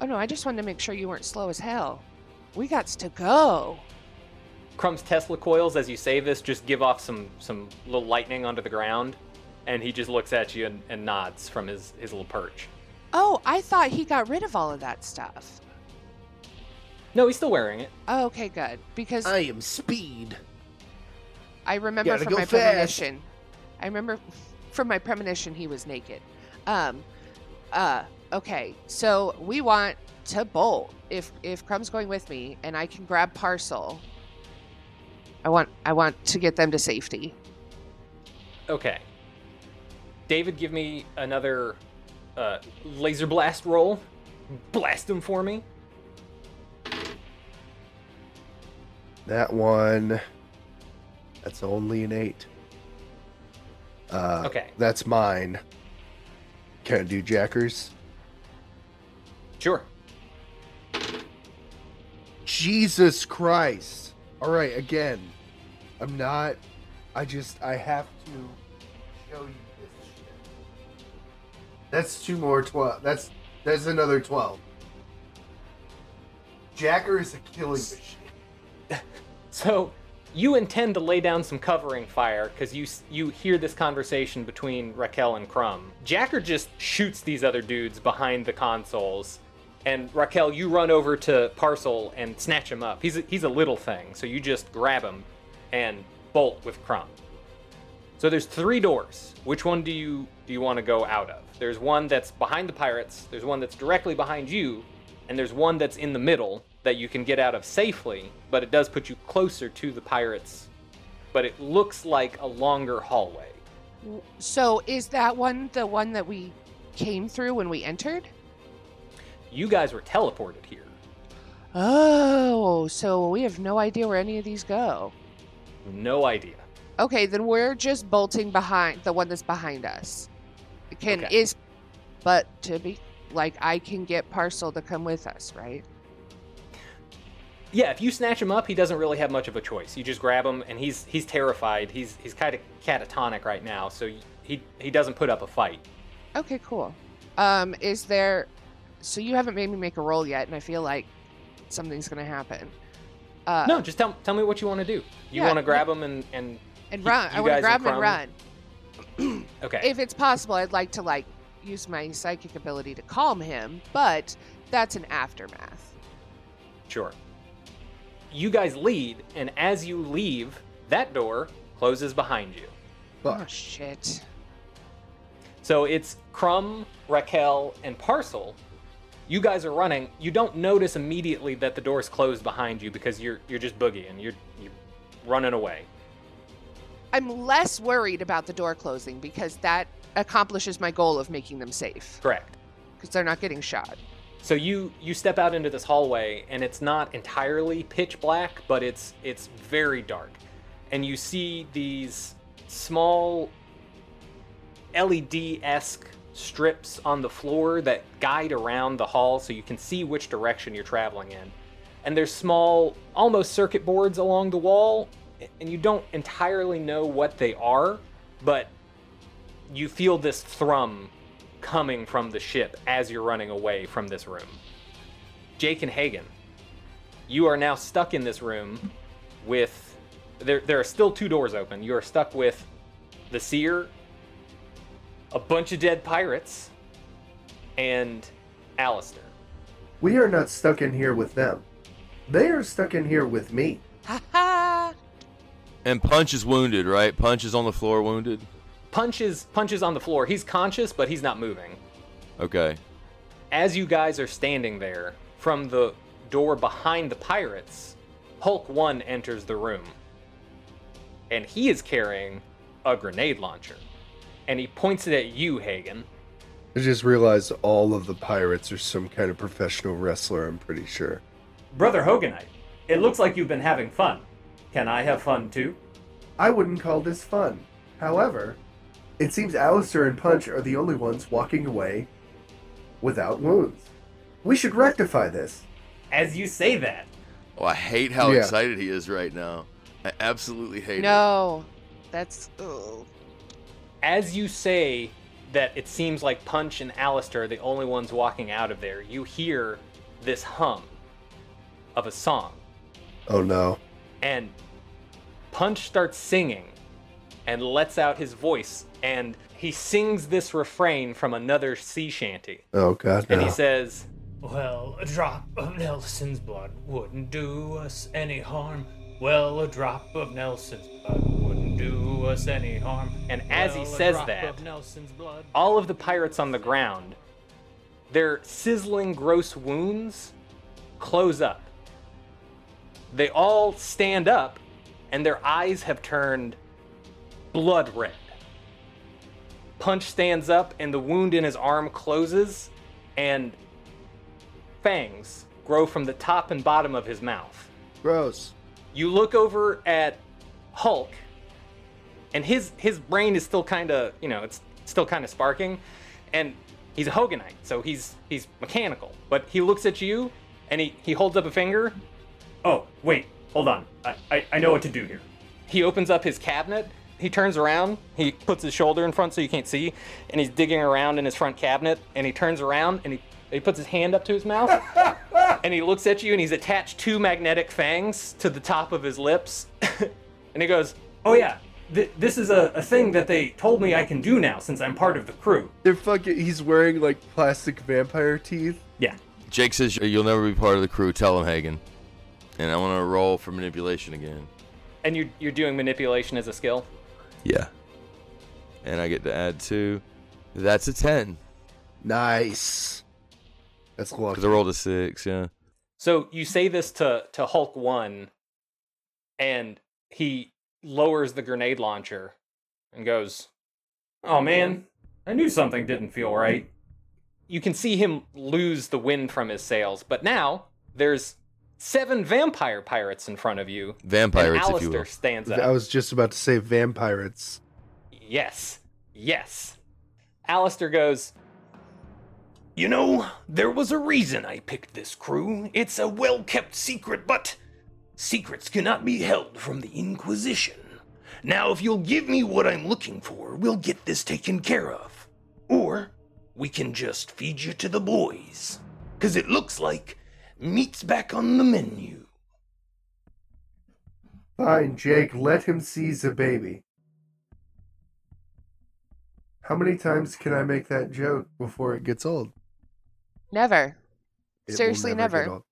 [SPEAKER 6] Oh no, I just wanted to make sure you weren't slow as hell. We got to go.
[SPEAKER 4] Crumb's Tesla coils, as you say this, just give off some some little lightning onto the ground, and he just looks at you and, and nods from his his little perch.
[SPEAKER 6] Oh, I thought he got rid of all of that stuff.
[SPEAKER 4] No, he's still wearing it.
[SPEAKER 6] Oh, okay, good. Because
[SPEAKER 7] I am speed.
[SPEAKER 6] I remember
[SPEAKER 7] Gotta
[SPEAKER 6] from
[SPEAKER 7] go
[SPEAKER 6] my
[SPEAKER 7] fast.
[SPEAKER 6] premonition. I remember from my premonition he was naked. Um uh okay. So we want to bolt. If if Crumb's going with me and I can grab Parcel. I want I want to get them to safety.
[SPEAKER 4] Okay. David, give me another uh, laser blast roll. Blast him for me.
[SPEAKER 7] That one. That's only an eight. Uh,
[SPEAKER 4] Okay.
[SPEAKER 7] That's mine. Can I do jackers?
[SPEAKER 4] Sure.
[SPEAKER 7] Jesus Christ. All right, again. I'm not. I just I have to show you this shit. That's two more twelve. That's that's another twelve. Jacker is a killing machine.
[SPEAKER 4] So you intend to lay down some covering fire because you you hear this conversation between Raquel and Crumb. Jacker just shoots these other dudes behind the consoles, and Raquel, you run over to Parcel and snatch him up. He's a, he's a little thing, so you just grab him and bolt with Crumb. So there's three doors. Which one do you do you want to go out of? There's one that's behind the pirates. There's one that's directly behind you, and there's one that's in the middle that you can get out of safely, but it does put you closer to the pirates. But it looks like a longer hallway.
[SPEAKER 6] So is that one the one that we came through when we entered?
[SPEAKER 4] You guys were teleported here.
[SPEAKER 6] Oh, so we have no idea where any of these go.
[SPEAKER 4] No idea.
[SPEAKER 6] Okay, then we're just bolting behind the one that's behind us. Can
[SPEAKER 4] Okay.
[SPEAKER 6] is but to be like I can get parcel to come with us, right?
[SPEAKER 4] Yeah, if you snatch him up, he doesn't really have much of a choice. You just grab him, and he's he's terrified. He's he's kind of catatonic right now, so he he doesn't put up a fight.
[SPEAKER 6] Okay, cool. Um, is there? So you haven't made me make a roll yet, and I feel like something's gonna happen. Uh,
[SPEAKER 4] no, just tell tell me what you want to do. You
[SPEAKER 6] yeah,
[SPEAKER 4] want to grab him and and
[SPEAKER 6] and run. I want to grab him and run.
[SPEAKER 4] Okay.
[SPEAKER 6] If it's possible, I'd like to like use my psychic ability to calm him, but that's an aftermath.
[SPEAKER 4] Sure. You guys lead, and as you leave, that door closes behind you.
[SPEAKER 6] Oh shit!
[SPEAKER 4] So it's Crumb, Raquel, and Parcel. You guys are running. You don't notice immediately that the door is closed behind you because you're you're just boogieing. You're you're running away.
[SPEAKER 6] I'm less worried about the door closing because that accomplishes my goal of making them safe
[SPEAKER 4] Correct.
[SPEAKER 6] because they're not getting shot.
[SPEAKER 4] So you you step out into this hallway and it's not entirely pitch black, but it's it's very dark. And you see these small LED-esque strips on the floor that guide around the hall so you can see which direction you're traveling in. And there's small almost circuit boards along the wall and you don't entirely know what they are, but you feel this thrum coming from the ship as you're running away from this room. Jake and Hagen, you are now stuck in this room with. There, there are still two doors open. You are stuck with the Seer, a bunch of dead pirates, and Alistair.
[SPEAKER 1] We are not stuck in here with them. They are stuck in here with me.
[SPEAKER 6] Ha ha!
[SPEAKER 5] And Punch is wounded, right? Punch is on the floor wounded.
[SPEAKER 4] Punch is, on the floor. He's conscious, but he's not moving.
[SPEAKER 5] Okay.
[SPEAKER 4] as you guys are standing there, from the door behind the pirates, Hulk 1 enters the room. And he is carrying a grenade launcher. And he points it at you, Hagen.
[SPEAKER 7] I just realized all of the pirates are some kind of professional wrestler. I'm pretty sure.
[SPEAKER 3] Brother Hoganite, it looks like you've been having fun. Can I have fun too?
[SPEAKER 1] I wouldn't call this fun. However, it seems Alistair and Punch are the only ones walking away without wounds. We should rectify this.
[SPEAKER 3] As you say that,
[SPEAKER 5] Oh, I hate how
[SPEAKER 7] Yeah.
[SPEAKER 5] excited he is right now. I absolutely hate it.
[SPEAKER 6] No, that's ugh.
[SPEAKER 4] As you say that it seems like Punch and Alistair are the only ones walking out of there, you hear this hum of a song.
[SPEAKER 7] Oh no.
[SPEAKER 4] and Punch starts singing and lets out his voice and he sings this refrain from another sea shanty
[SPEAKER 7] Oh god.
[SPEAKER 4] and
[SPEAKER 7] No.
[SPEAKER 4] he says
[SPEAKER 9] Well, a drop of Nelson's blood wouldn't do us any harm. Well, a drop of Nelson's blood wouldn't do us any harm.
[SPEAKER 4] And as he
[SPEAKER 9] Well, a
[SPEAKER 4] says that,
[SPEAKER 9] of blood.
[SPEAKER 4] all of the pirates on the ground their sizzling gross wounds close up they all stand up and their eyes have turned blood red punch stands up and the wound in his arm closes and fangs grow from the top and bottom of his mouth
[SPEAKER 7] Gross.
[SPEAKER 4] you look over at Hulk, and his his brain is still kind of you know it's still kind of sparking, and he's a Hoganite, so he's he's mechanical. But he looks at you, and he he holds up a finger.
[SPEAKER 3] oh wait, hold on. I, I, I know what to do here.
[SPEAKER 4] he opens up his cabinet. He turns around. He puts his shoulder in front so you can't see, and he's digging around in his front cabinet. And he turns around and he he puts his hand up to his mouth, and he looks at you, and he's attached two magnetic fangs to the top of his lips, and he goes,
[SPEAKER 3] Oh yeah, th- this is a, a thing that they told me I can do now since I'm part of the crew.
[SPEAKER 7] They're fucking. He's wearing like plastic vampire teeth.
[SPEAKER 3] Yeah.
[SPEAKER 5] Jake says you'll never be part of the crew. Tell him, Hagen. And I want to roll for manipulation again.
[SPEAKER 4] and you're you're doing manipulation as a skill.
[SPEAKER 5] Yeah. And I get to add two. That's a 10.
[SPEAKER 7] Nice. That's lucky.
[SPEAKER 5] Because I rolled a 6, yeah.
[SPEAKER 4] So you say this to to Hulk One, and he lowers the grenade launcher and goes,
[SPEAKER 3] Oh man, I knew something didn't feel right.
[SPEAKER 4] you can see him lose the wind from his sails, but now there's seven vampire pirates in front of you.
[SPEAKER 5] Vampires,
[SPEAKER 4] and
[SPEAKER 5] if you will.
[SPEAKER 4] stands
[SPEAKER 7] I was just about to say vampires.
[SPEAKER 4] Yes, yes. Alistair goes,
[SPEAKER 8] You know, there was a reason I picked this crew. It's a well kept secret, but secrets cannot be held from the Inquisition. Now, if you'll give me what I'm looking for, we'll get this taken care of. Or we can just feed you to the boys. Because it looks like meat's back on the menu.
[SPEAKER 1] Fine, Jake, let him seize the baby. How many times can I make that joke before it
[SPEAKER 7] Gets old.
[SPEAKER 6] Never.
[SPEAKER 7] It
[SPEAKER 6] Seriously,
[SPEAKER 7] get
[SPEAKER 6] never.
[SPEAKER 7] old.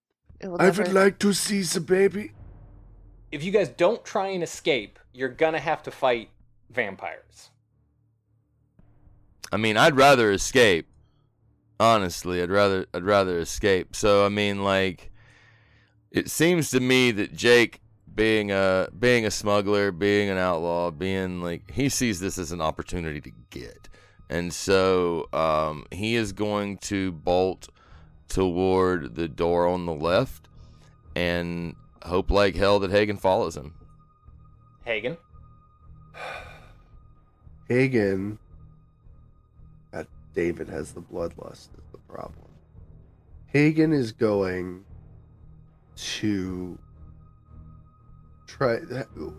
[SPEAKER 6] It will
[SPEAKER 7] I
[SPEAKER 6] never-
[SPEAKER 7] would like to seize the baby.
[SPEAKER 4] if you guys don't try and escape, you're gonna have to fight vampires.
[SPEAKER 5] I mean, I'd rather escape. Honestly, I'd rather I'd rather escape. So I mean, like, it seems to me that Jake, being a being a smuggler, being an outlaw, being like he sees this as an opportunity to get, and so um, he is going to bolt toward the door on the left, and hope like hell that Hagen follows him.
[SPEAKER 4] Hagen,
[SPEAKER 7] Hagen. God, David has the bloodlust is the problem. Hagen is going to try.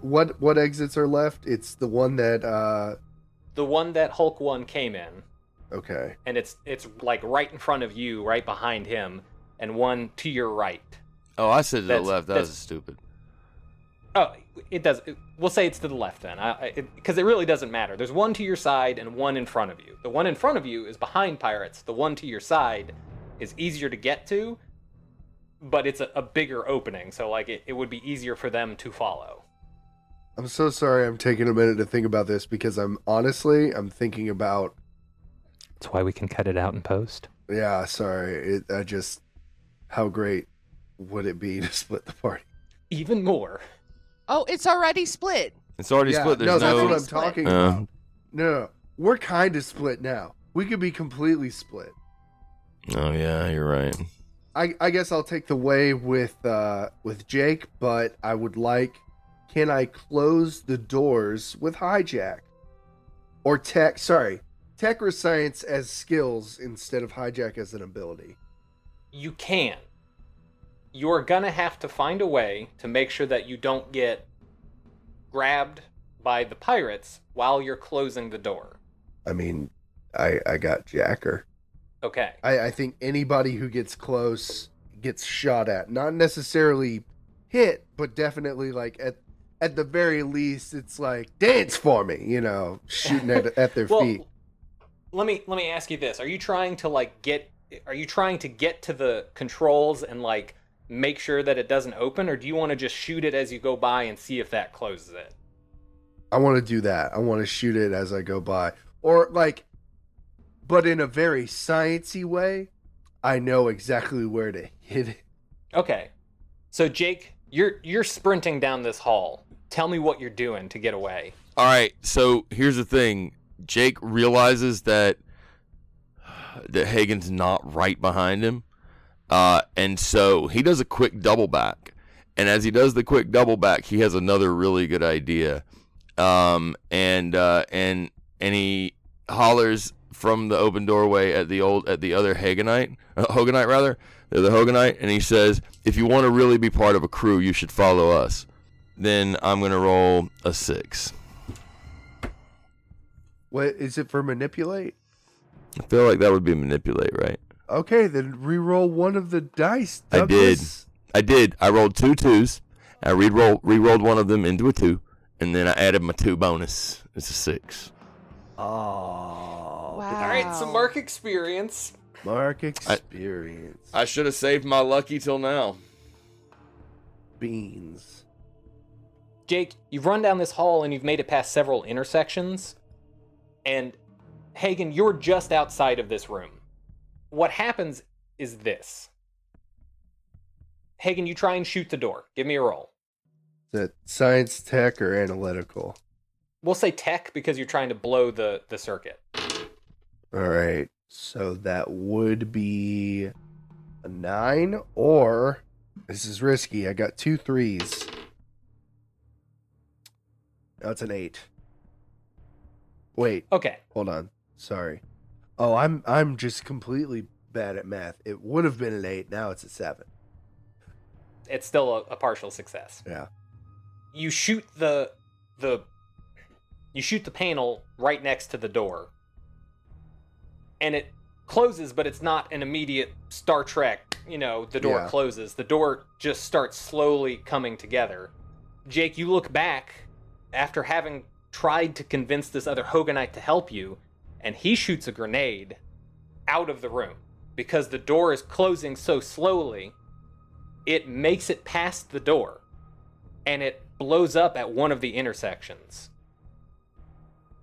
[SPEAKER 7] What what exits are left? It's the one that. uh
[SPEAKER 4] the one that Hulk One came in,
[SPEAKER 7] Okay.
[SPEAKER 4] and it's it's like right in front of you, right behind him, and one to your right.
[SPEAKER 5] Oh, I said to the left. That was stupid.
[SPEAKER 4] Oh, it does. We'll say it's to the left then, because it, really doesn't matter. There's one to your side and one in front of you. The one in front of you is behind pirates. The one to your side is easier to get to, but it's a, a bigger opening, so like it, it would be easier for them to follow.
[SPEAKER 7] I'm so sorry. I'm taking a minute to think about this because I'm honestly I'm thinking about.
[SPEAKER 3] That's why we can cut it out in post.
[SPEAKER 7] Yeah, sorry. It, I just how great would it be to split the party?
[SPEAKER 4] Even more.
[SPEAKER 6] Oh, it's already split.
[SPEAKER 5] It's already
[SPEAKER 7] yeah,
[SPEAKER 5] split. There's
[SPEAKER 7] no, that's
[SPEAKER 5] no.
[SPEAKER 7] what I'm talking
[SPEAKER 5] Uh.
[SPEAKER 7] about. No, no, we're kind of split now. We could be completely split.
[SPEAKER 5] Oh yeah, you're right.
[SPEAKER 7] I, I guess I'll take the way with uh, with Jake, but I would like. Can I close the doors with hijack, or tech? Sorry, tech or science as skills instead of hijack as an ability.
[SPEAKER 4] You can. You're gonna have to find a way to make sure that you don't get grabbed by the pirates while you're closing the door.
[SPEAKER 7] I mean, I I got Jacker.
[SPEAKER 4] Okay.
[SPEAKER 7] I, I think anybody who gets close gets shot at. Not necessarily hit, but definitely like at at the very least, it's like dance for me, you know, shooting at at their
[SPEAKER 4] well,
[SPEAKER 7] feet.
[SPEAKER 4] let me let me ask you this: Are you trying to like get? Are you trying to get to the controls and like make sure that it doesn't open, or do you want to just shoot it as you go by and see if that closes it?
[SPEAKER 7] I want to do that. I want to shoot it as I go by, or like, but in a very sciency way. I know exactly where to hit it.
[SPEAKER 4] Okay. So Jake, you're you're sprinting down this hall. Tell me what you're doing to get away.
[SPEAKER 5] All right, so here's the thing. Jake realizes that that Hagen's not right behind him, uh, and so he does a quick double back. And as he does the quick double back, he has another really good idea, um, and uh, and and he hollers from the open doorway at the old at the other Hagenite, uh, Hoganite rather, the Hoganite, and he says, "If you want to really be part of a crew, you should follow us." then I'm gonna roll a six.
[SPEAKER 7] What is it for manipulate?
[SPEAKER 5] I feel like that would be manipulate, right?
[SPEAKER 7] Okay, then re-roll one of the dice.
[SPEAKER 5] I did. I did. I rolled two twos. I re-roll re-rolled one of them into a two, and then I added my two bonus. It's a six.
[SPEAKER 7] Oh,
[SPEAKER 6] Wow.
[SPEAKER 4] All right, some mark experience.
[SPEAKER 7] Mark experience.
[SPEAKER 5] I should have saved my lucky till now.
[SPEAKER 7] Beans.
[SPEAKER 4] Jake, you've run down this hall and you've made it past several intersections. And Hagen, you're just outside of this room. What happens is this. Hagen, you try and shoot the door. Give me a roll.
[SPEAKER 7] Is that science, tech, or analytical?
[SPEAKER 4] We'll say tech because you're trying to blow the, the circuit.
[SPEAKER 7] All right. So that would be a nine, or this is risky. I got two threes. That's an eight. Wait,
[SPEAKER 4] Okay.
[SPEAKER 7] hold on. Sorry. Oh, I'm I'm just completely bad at math. It would have been an eight. Now it's a seven.
[SPEAKER 4] It's still a, a partial success.
[SPEAKER 7] Yeah.
[SPEAKER 4] You shoot the the you shoot the panel right next to the door. And it closes, but it's not an immediate Star Trek, you know, the door
[SPEAKER 7] Yeah.
[SPEAKER 4] closes. The door just starts slowly coming together. Jake, you look back after having tried to convince this other Hoganite to help you, and he shoots a grenade out of the room because the door is closing so slowly it makes it past the door and it blows up at one of the intersections.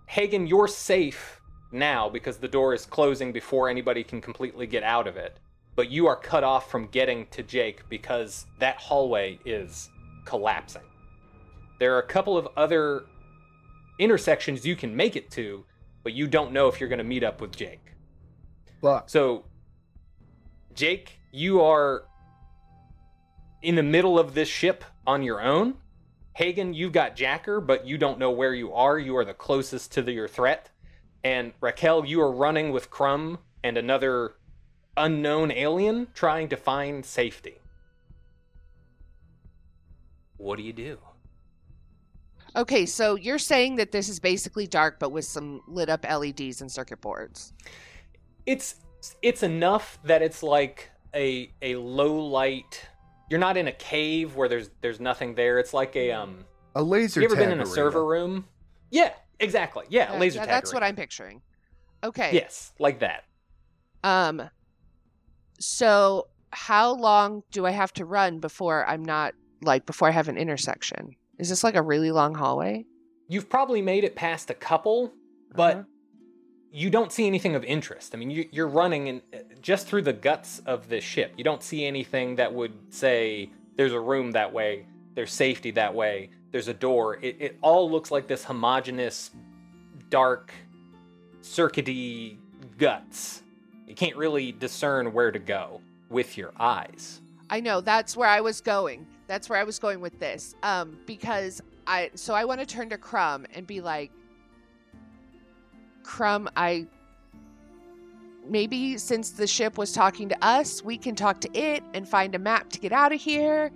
[SPEAKER 4] Hagen, you're safe now because the door is closing before anybody can completely get out of it. But you are cut off from getting to Jake because that hallway is collapsing. There are a couple of other intersections you can make it to, but you don't know if you're going to meet up with Jake.
[SPEAKER 7] Fuck.
[SPEAKER 4] So, Jake, you are in the middle of this ship on your own. Hagen, you've got Jacker, but you don't know where you are. You are the closest to the, your threat. And Raquel, you are running with Crumb and another unknown alien trying to find safety. What do you do?
[SPEAKER 6] Okay, so you're saying that this is basically dark, but with some lit up LEDs and circuit boards.
[SPEAKER 4] It's it's enough that it's like a a low light. You're not in a cave where there's there's nothing there. It's like a um
[SPEAKER 7] A laser.
[SPEAKER 4] you ever been in a
[SPEAKER 7] arena.
[SPEAKER 4] server room? Yeah, exactly. Yeah, laser
[SPEAKER 6] yeah,
[SPEAKER 4] tag.
[SPEAKER 6] That's what. I'm picturing. Okay.
[SPEAKER 4] Yes, like that.
[SPEAKER 6] Um. So, how long do I have to run before I'm not like before I have an intersection? Is this like a really long hallway?
[SPEAKER 4] You've probably made it past a couple, but
[SPEAKER 6] Uh-huh.
[SPEAKER 4] you don't see anything of interest. I mean, you, you're running in, just through the guts of this ship. You don't see anything that would say there's a room that way, there's safety that way, there's a door. It, it all looks like this homogenous, dark, circuity guts. You can't really discern where to go with your eyes.
[SPEAKER 6] I know that's where I was going. That's where I was going with this. Um, because I so I want to turn to Crumb and be like, Crumb, I maybe since the ship was talking to us, we can talk to it and find a map to get out of here.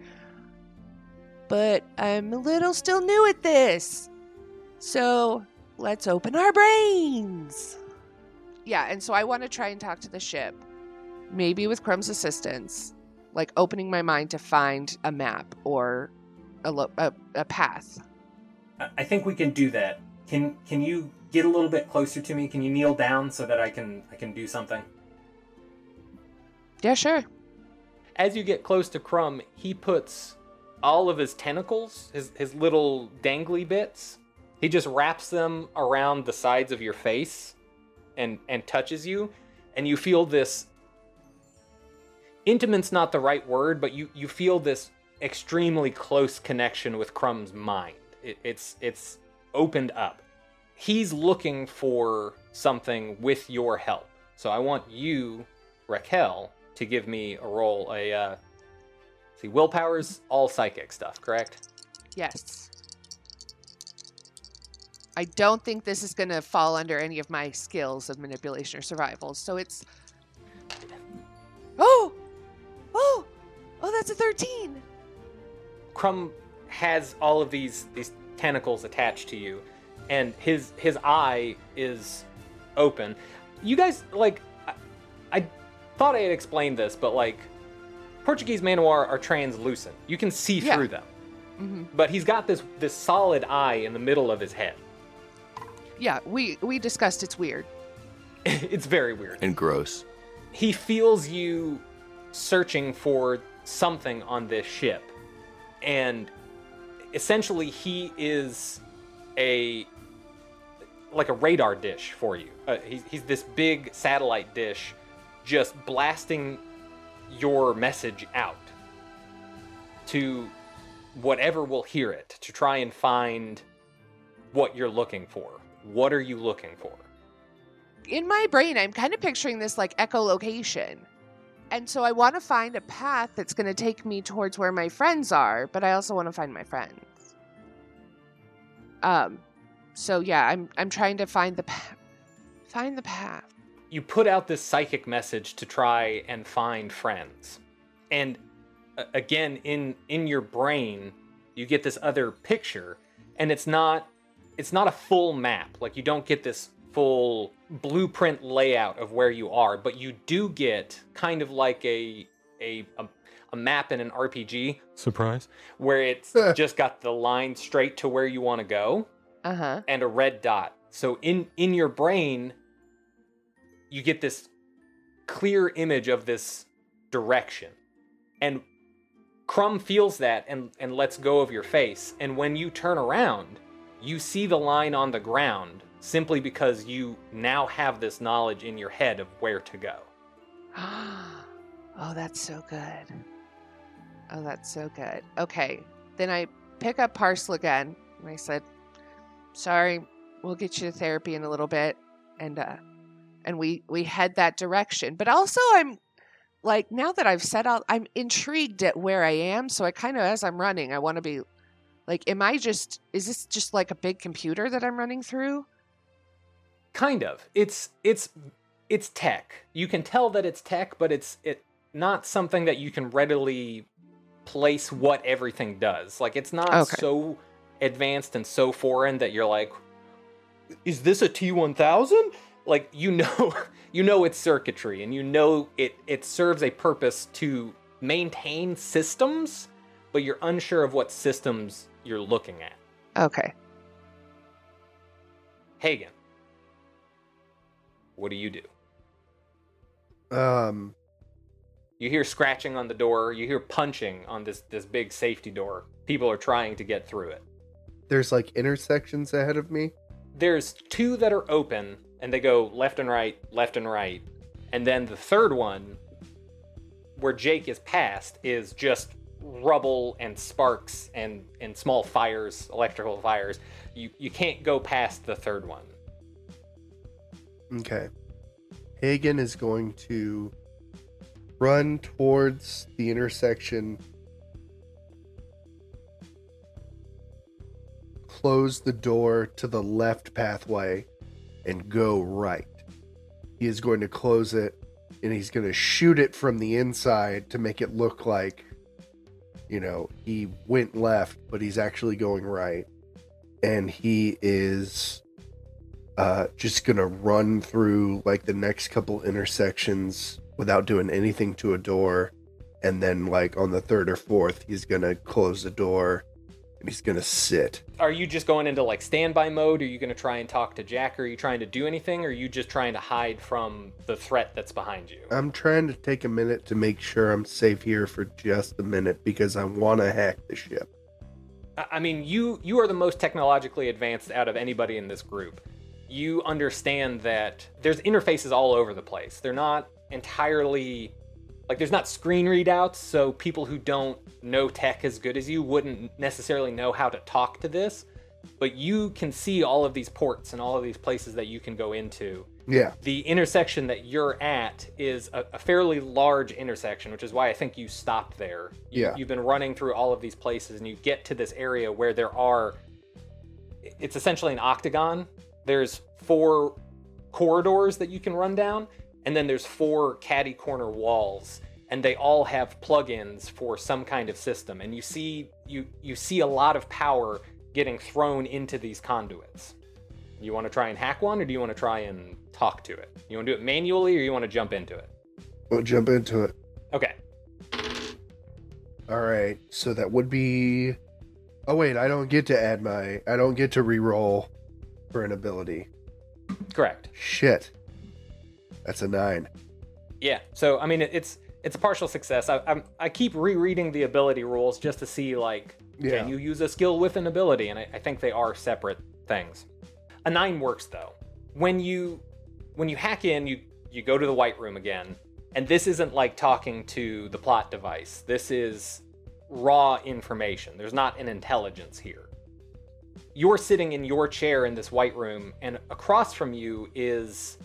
[SPEAKER 6] But I'm a little still new at this. So let's open our brains. Yeah, and so I want to try and talk to the ship. Maybe with Crumb's assistance like opening my mind to find a map or a, lo- a, a path.
[SPEAKER 3] I- I think we can do that. Can can you get a little bit closer to me? Can you kneel down so that I can I can do something?
[SPEAKER 6] Yeah, sure.
[SPEAKER 4] as you get close to Crumb, he puts all of his tentacles, his, his little dangly bits, he just wraps them around the sides of your face and, and touches you. And you feel this intimate's not the right word, but you, you feel this extremely close connection with Crumb's mind. It, it's it's opened up. He's looking for something with your help. So I want you, Raquel, to give me a roll. A uh, see, willpower's all psychic stuff, correct?
[SPEAKER 6] Yes. I don't think this is going to fall under any of my skills of manipulation or survival. So it's. A 13!
[SPEAKER 4] Crumb has all of these these tentacles attached to you, and his his eye is open. You guys like, I, I thought I had explained this, but like, Portuguese man o' war are translucent. You can see
[SPEAKER 6] Yeah.
[SPEAKER 4] through them.
[SPEAKER 6] hmm
[SPEAKER 4] But he's got this this solid eye in the middle of his head.
[SPEAKER 6] Yeah, we we discussed it's weird.
[SPEAKER 4] it's very weird.
[SPEAKER 5] And gross.
[SPEAKER 4] he feels you searching for something on this ship. And essentially he is a like a radar dish for you. Uh, he's, he's this big satellite dish just blasting your message out to whatever will hear it to try and find what you're looking for. What are you looking for?
[SPEAKER 6] In my brain, I'm kind of picturing this like echolocation. And so I want to find a path that's going to take me towards where my friends are, but I also want to find my friends. Um so yeah, I'm I'm trying to find the path. Find the path.
[SPEAKER 4] you put out this psychic message to try and find friends and uh, again in in your brain you get this other picture and it's not it's not a full map like you don't get this full blueprint layout of where you are but you do get kind of like a a a, a map in an RPG surprise where it's just got the line straight to where you want to go
[SPEAKER 6] Uh-huh.
[SPEAKER 4] and a red dot. So in in your brain, you get this clear image of this direction, and Crumb feels that and and lets go of your face. And when you turn around, you see the line on the ground simply because you now have this knowledge in your head of where to go.
[SPEAKER 6] oh, that's so good. Oh, that's so good. Okay. Then I pick up Parcel again and I said, Sorry, we'll get you to therapy in a little bit. And uh and we we head that direction. But also I'm like now that I've set out I'm intrigued at where I am. So I kind of as I'm running, I want to be like, am I just is this just like a big computer that I'm running through?
[SPEAKER 4] Kind of. It's it's it's tech. You can tell that it's tech but it's it not something that you can readily place what everything does. Like it's not
[SPEAKER 6] Okay.
[SPEAKER 4] so advanced and so foreign that you're like is this a t1000 like you know you know it's circuitry and you know it it serves a purpose to maintain systems but you're unsure of what systems you're looking at.
[SPEAKER 6] Okay.
[SPEAKER 4] hagen what do you do
[SPEAKER 7] Um,
[SPEAKER 4] You hear scratching on the door. You hear punching on this this big safety door. People are trying to get through it.
[SPEAKER 7] there's like intersections ahead of me.
[SPEAKER 4] There's two that are open, and they go left and right, left and right, and then the third one, where Jake is past, is just rubble and sparks and and small fires, electrical fires. You you can't go past the third one.
[SPEAKER 7] Okay. Hagen is going to run towards the intersection, close the door to the left pathway, and go right. He is going to close it and he's going to shoot it from the inside to make it look like, you know, he went left, but he's actually going right. And he is uh, just gonna run through like the next couple intersections without doing anything to a door, and then like on the third or fourth, he's gonna close the door and he's gonna sit.
[SPEAKER 4] Are you just going into like standby mode? Are you to try and talk to Jack? Are you trying to do anything? Or are you just trying to hide from the threat that's behind you?
[SPEAKER 7] I'm trying to take a minute to make sure I'm safe here for just a minute because I want to hack the ship.
[SPEAKER 4] I mean, you you are the most technologically advanced out of anybody in this group. You understand that there's interfaces all over the place. They're not entirely like there's not screen readouts, so people who don't know tech as good as you wouldn't necessarily know how to talk to this. But you can see all of these ports and all of these places that you can go into.
[SPEAKER 7] Yeah,
[SPEAKER 4] The intersection that you're at is a, a fairly large intersection, which is why I think you stopped there. You,
[SPEAKER 7] Yeah.
[SPEAKER 4] You've been running through all of these places and you get to this area where there are. It's essentially an octagon. There's four corridors that you can run down, and then there's four caddy corner walls. and they all have plugins for some kind of system. And you see you you see a lot of power getting thrown into these conduits. You want to try and hack one, or do you want to try and talk to it? You want to do it manually, or you want to jump into it?
[SPEAKER 7] We'll jump into it.
[SPEAKER 4] Okay.
[SPEAKER 7] All right. So that would be. Oh wait, I don't get to add my. I don't get to re-roll for an ability.
[SPEAKER 4] Correct.
[SPEAKER 7] Shit. That's a nine.
[SPEAKER 4] Yeah. So I mean, it's it's a partial success. I I'm, I keep rereading the ability rules just to see like
[SPEAKER 7] Yeah.
[SPEAKER 4] can you use a skill with an ability, and I, I think they are separate things. A nine works though. When you when you hack in, you you go to the white room again, and this isn't like talking to the plot device. This is raw information. There's not an intelligence here. You're sitting in your chair in this white room, and across from you is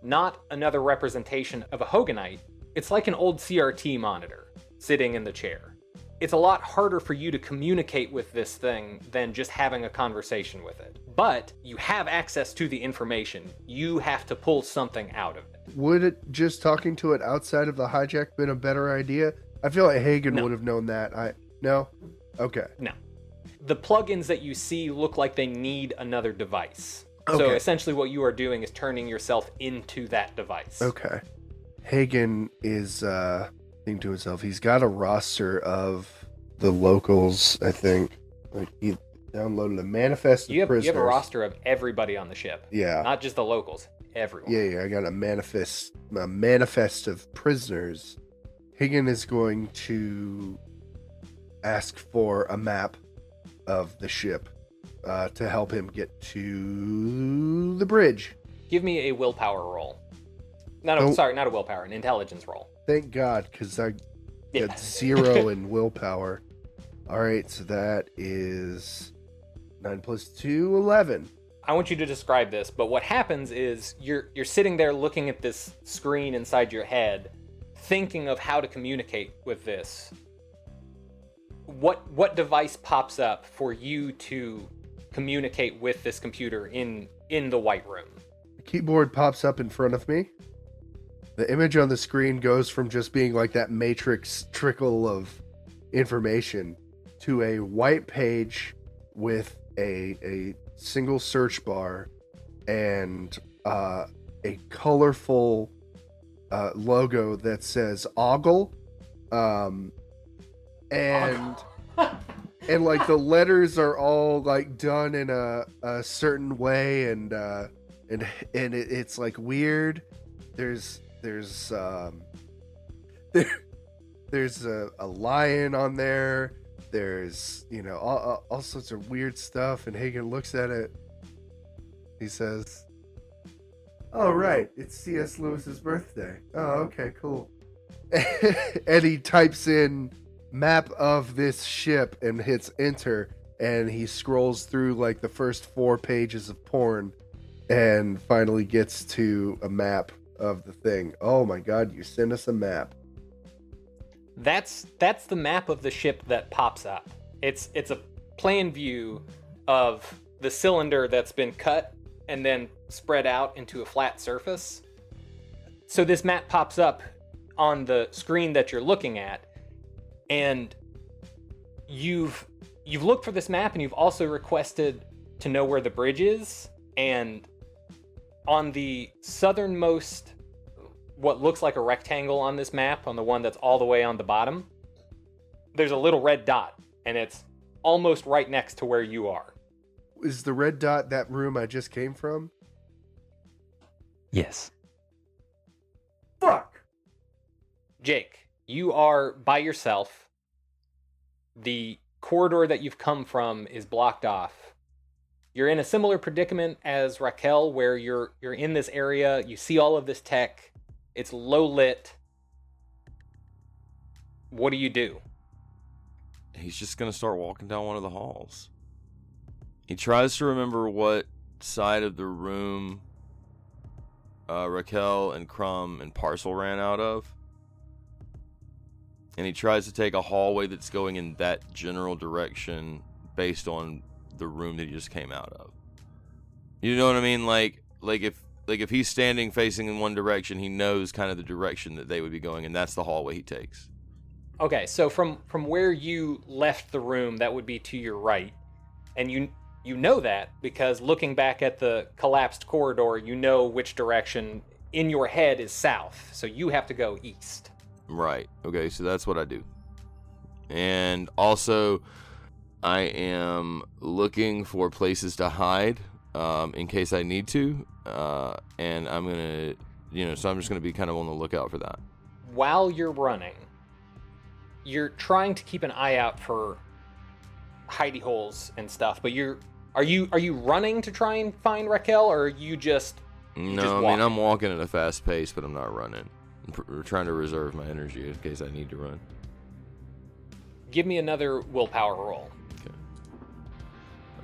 [SPEAKER 4] not another representation of a Hoganite. It's like an old CRT monitor sitting in the chair. It's a lot harder for you to communicate with this thing than just having a conversation with it. But you have access to the information. You have to pull something out of it.
[SPEAKER 7] Would it just talking to it outside of the hijack been a better idea? I feel like Hagen
[SPEAKER 4] No.
[SPEAKER 7] would have known that. I no. Okay.
[SPEAKER 4] The plugins that you see look like they need another device.
[SPEAKER 7] Okay.
[SPEAKER 4] So essentially, what you are doing is turning yourself into that device.
[SPEAKER 7] Okay. Hagen is uh thinking to himself, he's got a roster of the locals, I think. Like he downloaded a manifest of
[SPEAKER 4] You have, you have a roster of everybody on the ship,
[SPEAKER 7] Yeah.
[SPEAKER 4] not just the locals. Everyone.
[SPEAKER 7] Yeah, yeah, I got a manifest a manifest of prisoners. Hagen is going to ask for a map of the ship uh, to help him get to the bridge.
[SPEAKER 4] Give me a willpower roll. Not a,
[SPEAKER 7] Oh.
[SPEAKER 4] sorry, not a willpower, an intelligence roll.
[SPEAKER 7] Thank God, because I
[SPEAKER 4] Yeah.
[SPEAKER 7] got zero in willpower. All right, so that is nine plus two, eleven.
[SPEAKER 4] I want you to describe this, but what happens is you're you're sitting there looking at this screen inside your head, thinking of how to communicate with this. What what device pops up for you to communicate with this computer in in the white room?
[SPEAKER 7] The keyboard pops up in front of me. The image on the screen goes from just being like that matrix trickle of information to a white page with a a single search bar and uh, a colorful uh, logo that says Ogle. Um, and and like the letters are all like done in a, a certain way and uh and and it, it's like weird. There's there's um there, there's a, a lion on there. There's you know all, all, sorts of weird stuff. And hagen looks at it. He says oh right. It's cs lewis's birthday. Oh okay. Cool. And he types in map of this ship and hits enter and he scrolls through like the first four pages of porn and finally gets to a map of the thing oh my god you sent us a map
[SPEAKER 4] That's that's the map of the ship that pops up. It's it's a plan view of the cylinder that's been cut and then spread out into a flat surface. So this map pops up on the screen that you're looking at and you've you've looked for this map and you've also requested to know where the bridge is and on the southernmost what looks like a rectangle on this map, on the one that's all the way on the bottom, there's a little red dot, and it's almost right next to where you are.
[SPEAKER 7] is the red dot that room i just came from
[SPEAKER 8] Yes.
[SPEAKER 1] Fuck.
[SPEAKER 4] Jake, you are by yourself. The corridor that you've come from is blocked off. You're in a similar predicament as Raquel, where you're you're in this area, you see all of this tech, it's low lit. What do you do?
[SPEAKER 5] He's just gonna start walking down one of the halls. He tries to remember what side of the room uh, Raquel and Crumb and Parcel ran out of. And he tries to take a hallway that's going in that general direction based on the room that he just came out of. You know what I mean? Like like if like if he's standing facing in one direction, he knows kind of the direction that they would be going, and that's the hallway he takes.
[SPEAKER 4] Okay, so from from where you left the room, that would be to your right, and you you know that because looking back at the collapsed corridor, you know which direction in your head is south. So you have to go east.
[SPEAKER 5] Right. Okay, so that's what I do. And also, I am looking for places to hide um, in case I need to. Uh, and I'm going to, you know, so I'm just going to be kind of on the lookout for that.
[SPEAKER 4] While you're running, you're trying to keep an eye out for hidey holes and stuff, but you're are you are you running to try and find Raquel or are you just
[SPEAKER 5] No,
[SPEAKER 4] just
[SPEAKER 5] I mean. I'm walking at a fast pace, but I'm not running. I'm trying to reserve my energy in case I need to run.
[SPEAKER 4] give me another willpower roll.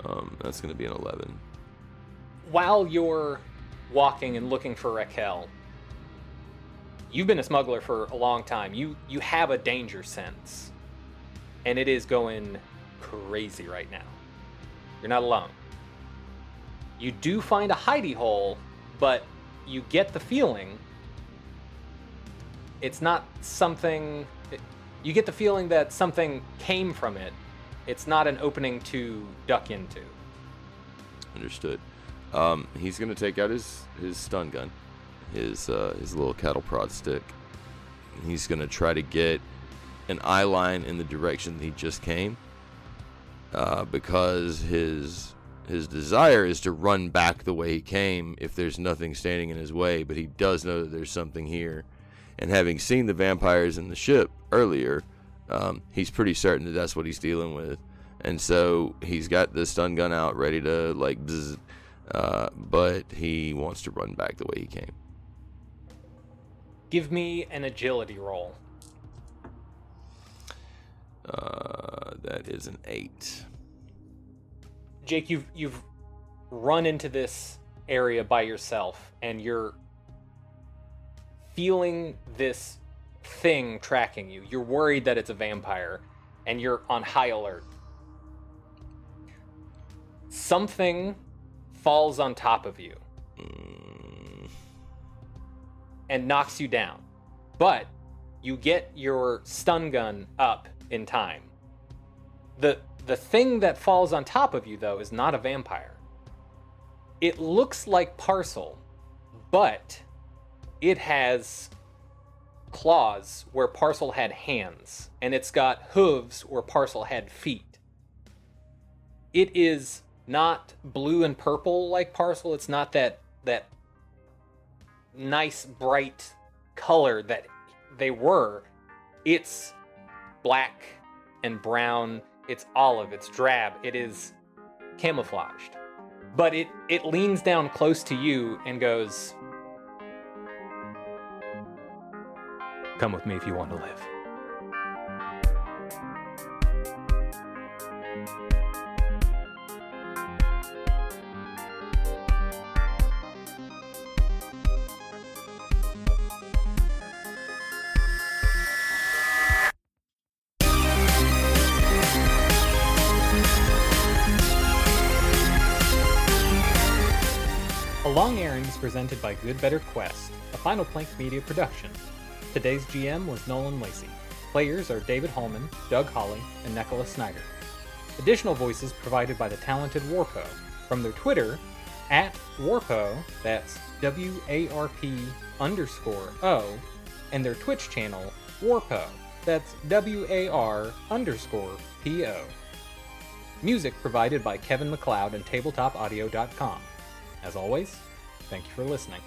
[SPEAKER 5] Um, that's going to be an 11.
[SPEAKER 4] while you're walking and looking for Raquel, you've been a smuggler for a long time. You you have a danger sense, and it is going crazy right now. You're not alone. You do find a hidey hole, but you get the feeling it's not something. it- you get the feeling that something came from it. It's not an opening to duck into.
[SPEAKER 5] Understood. Um, he's gonna take out his his stun gun, his uh, his little cattle prod stick. He's gonna try to get an eye line in the direction that he just came, uh, because his his desire is to run back the way he came if there's nothing standing in his way. But he does know that there's something here, and having seen the vampires in the ship earlier, um, he's pretty certain that that's what he's dealing with. And so he's got the stun gun out, ready to like, bzz, uh, but he wants to run back the way he came.
[SPEAKER 4] Give me an agility roll.
[SPEAKER 5] Uh, that is an eight.
[SPEAKER 4] Jake, you've you've run into this area by yourself and you're feeling this thing tracking you. You're worried that it's a vampire and you're on high alert. Something falls on top of you and knocks you down. But you get your stun gun up in time. The the thing that falls on top of you though is not a vampire. It looks like Parcel, but it has claws where Parcel had hands, and it's got hooves where Parcel had feet. It is not blue and purple like Parcel. It's not that that nice bright color that they were. It's black and brown. It's olive. It's drab. It is camouflaged. But it it leans down close to you and goes, "Come with me if you want to live." A Long is presented by Good Better Quest, a Final Plank Media production. Today's GM was Nolan Lacey. Players are David Holman, Doug Holly, and Nicholas Snyder. Additional voices provided by the talented Warpo from their Twitter at Warpo, that's W A R P underscore O, and their Twitch channel Warpo, that's W A R underscore P O. Music provided by Kevin MacLeod and TabletopAudio.com. As always, thank you for listening.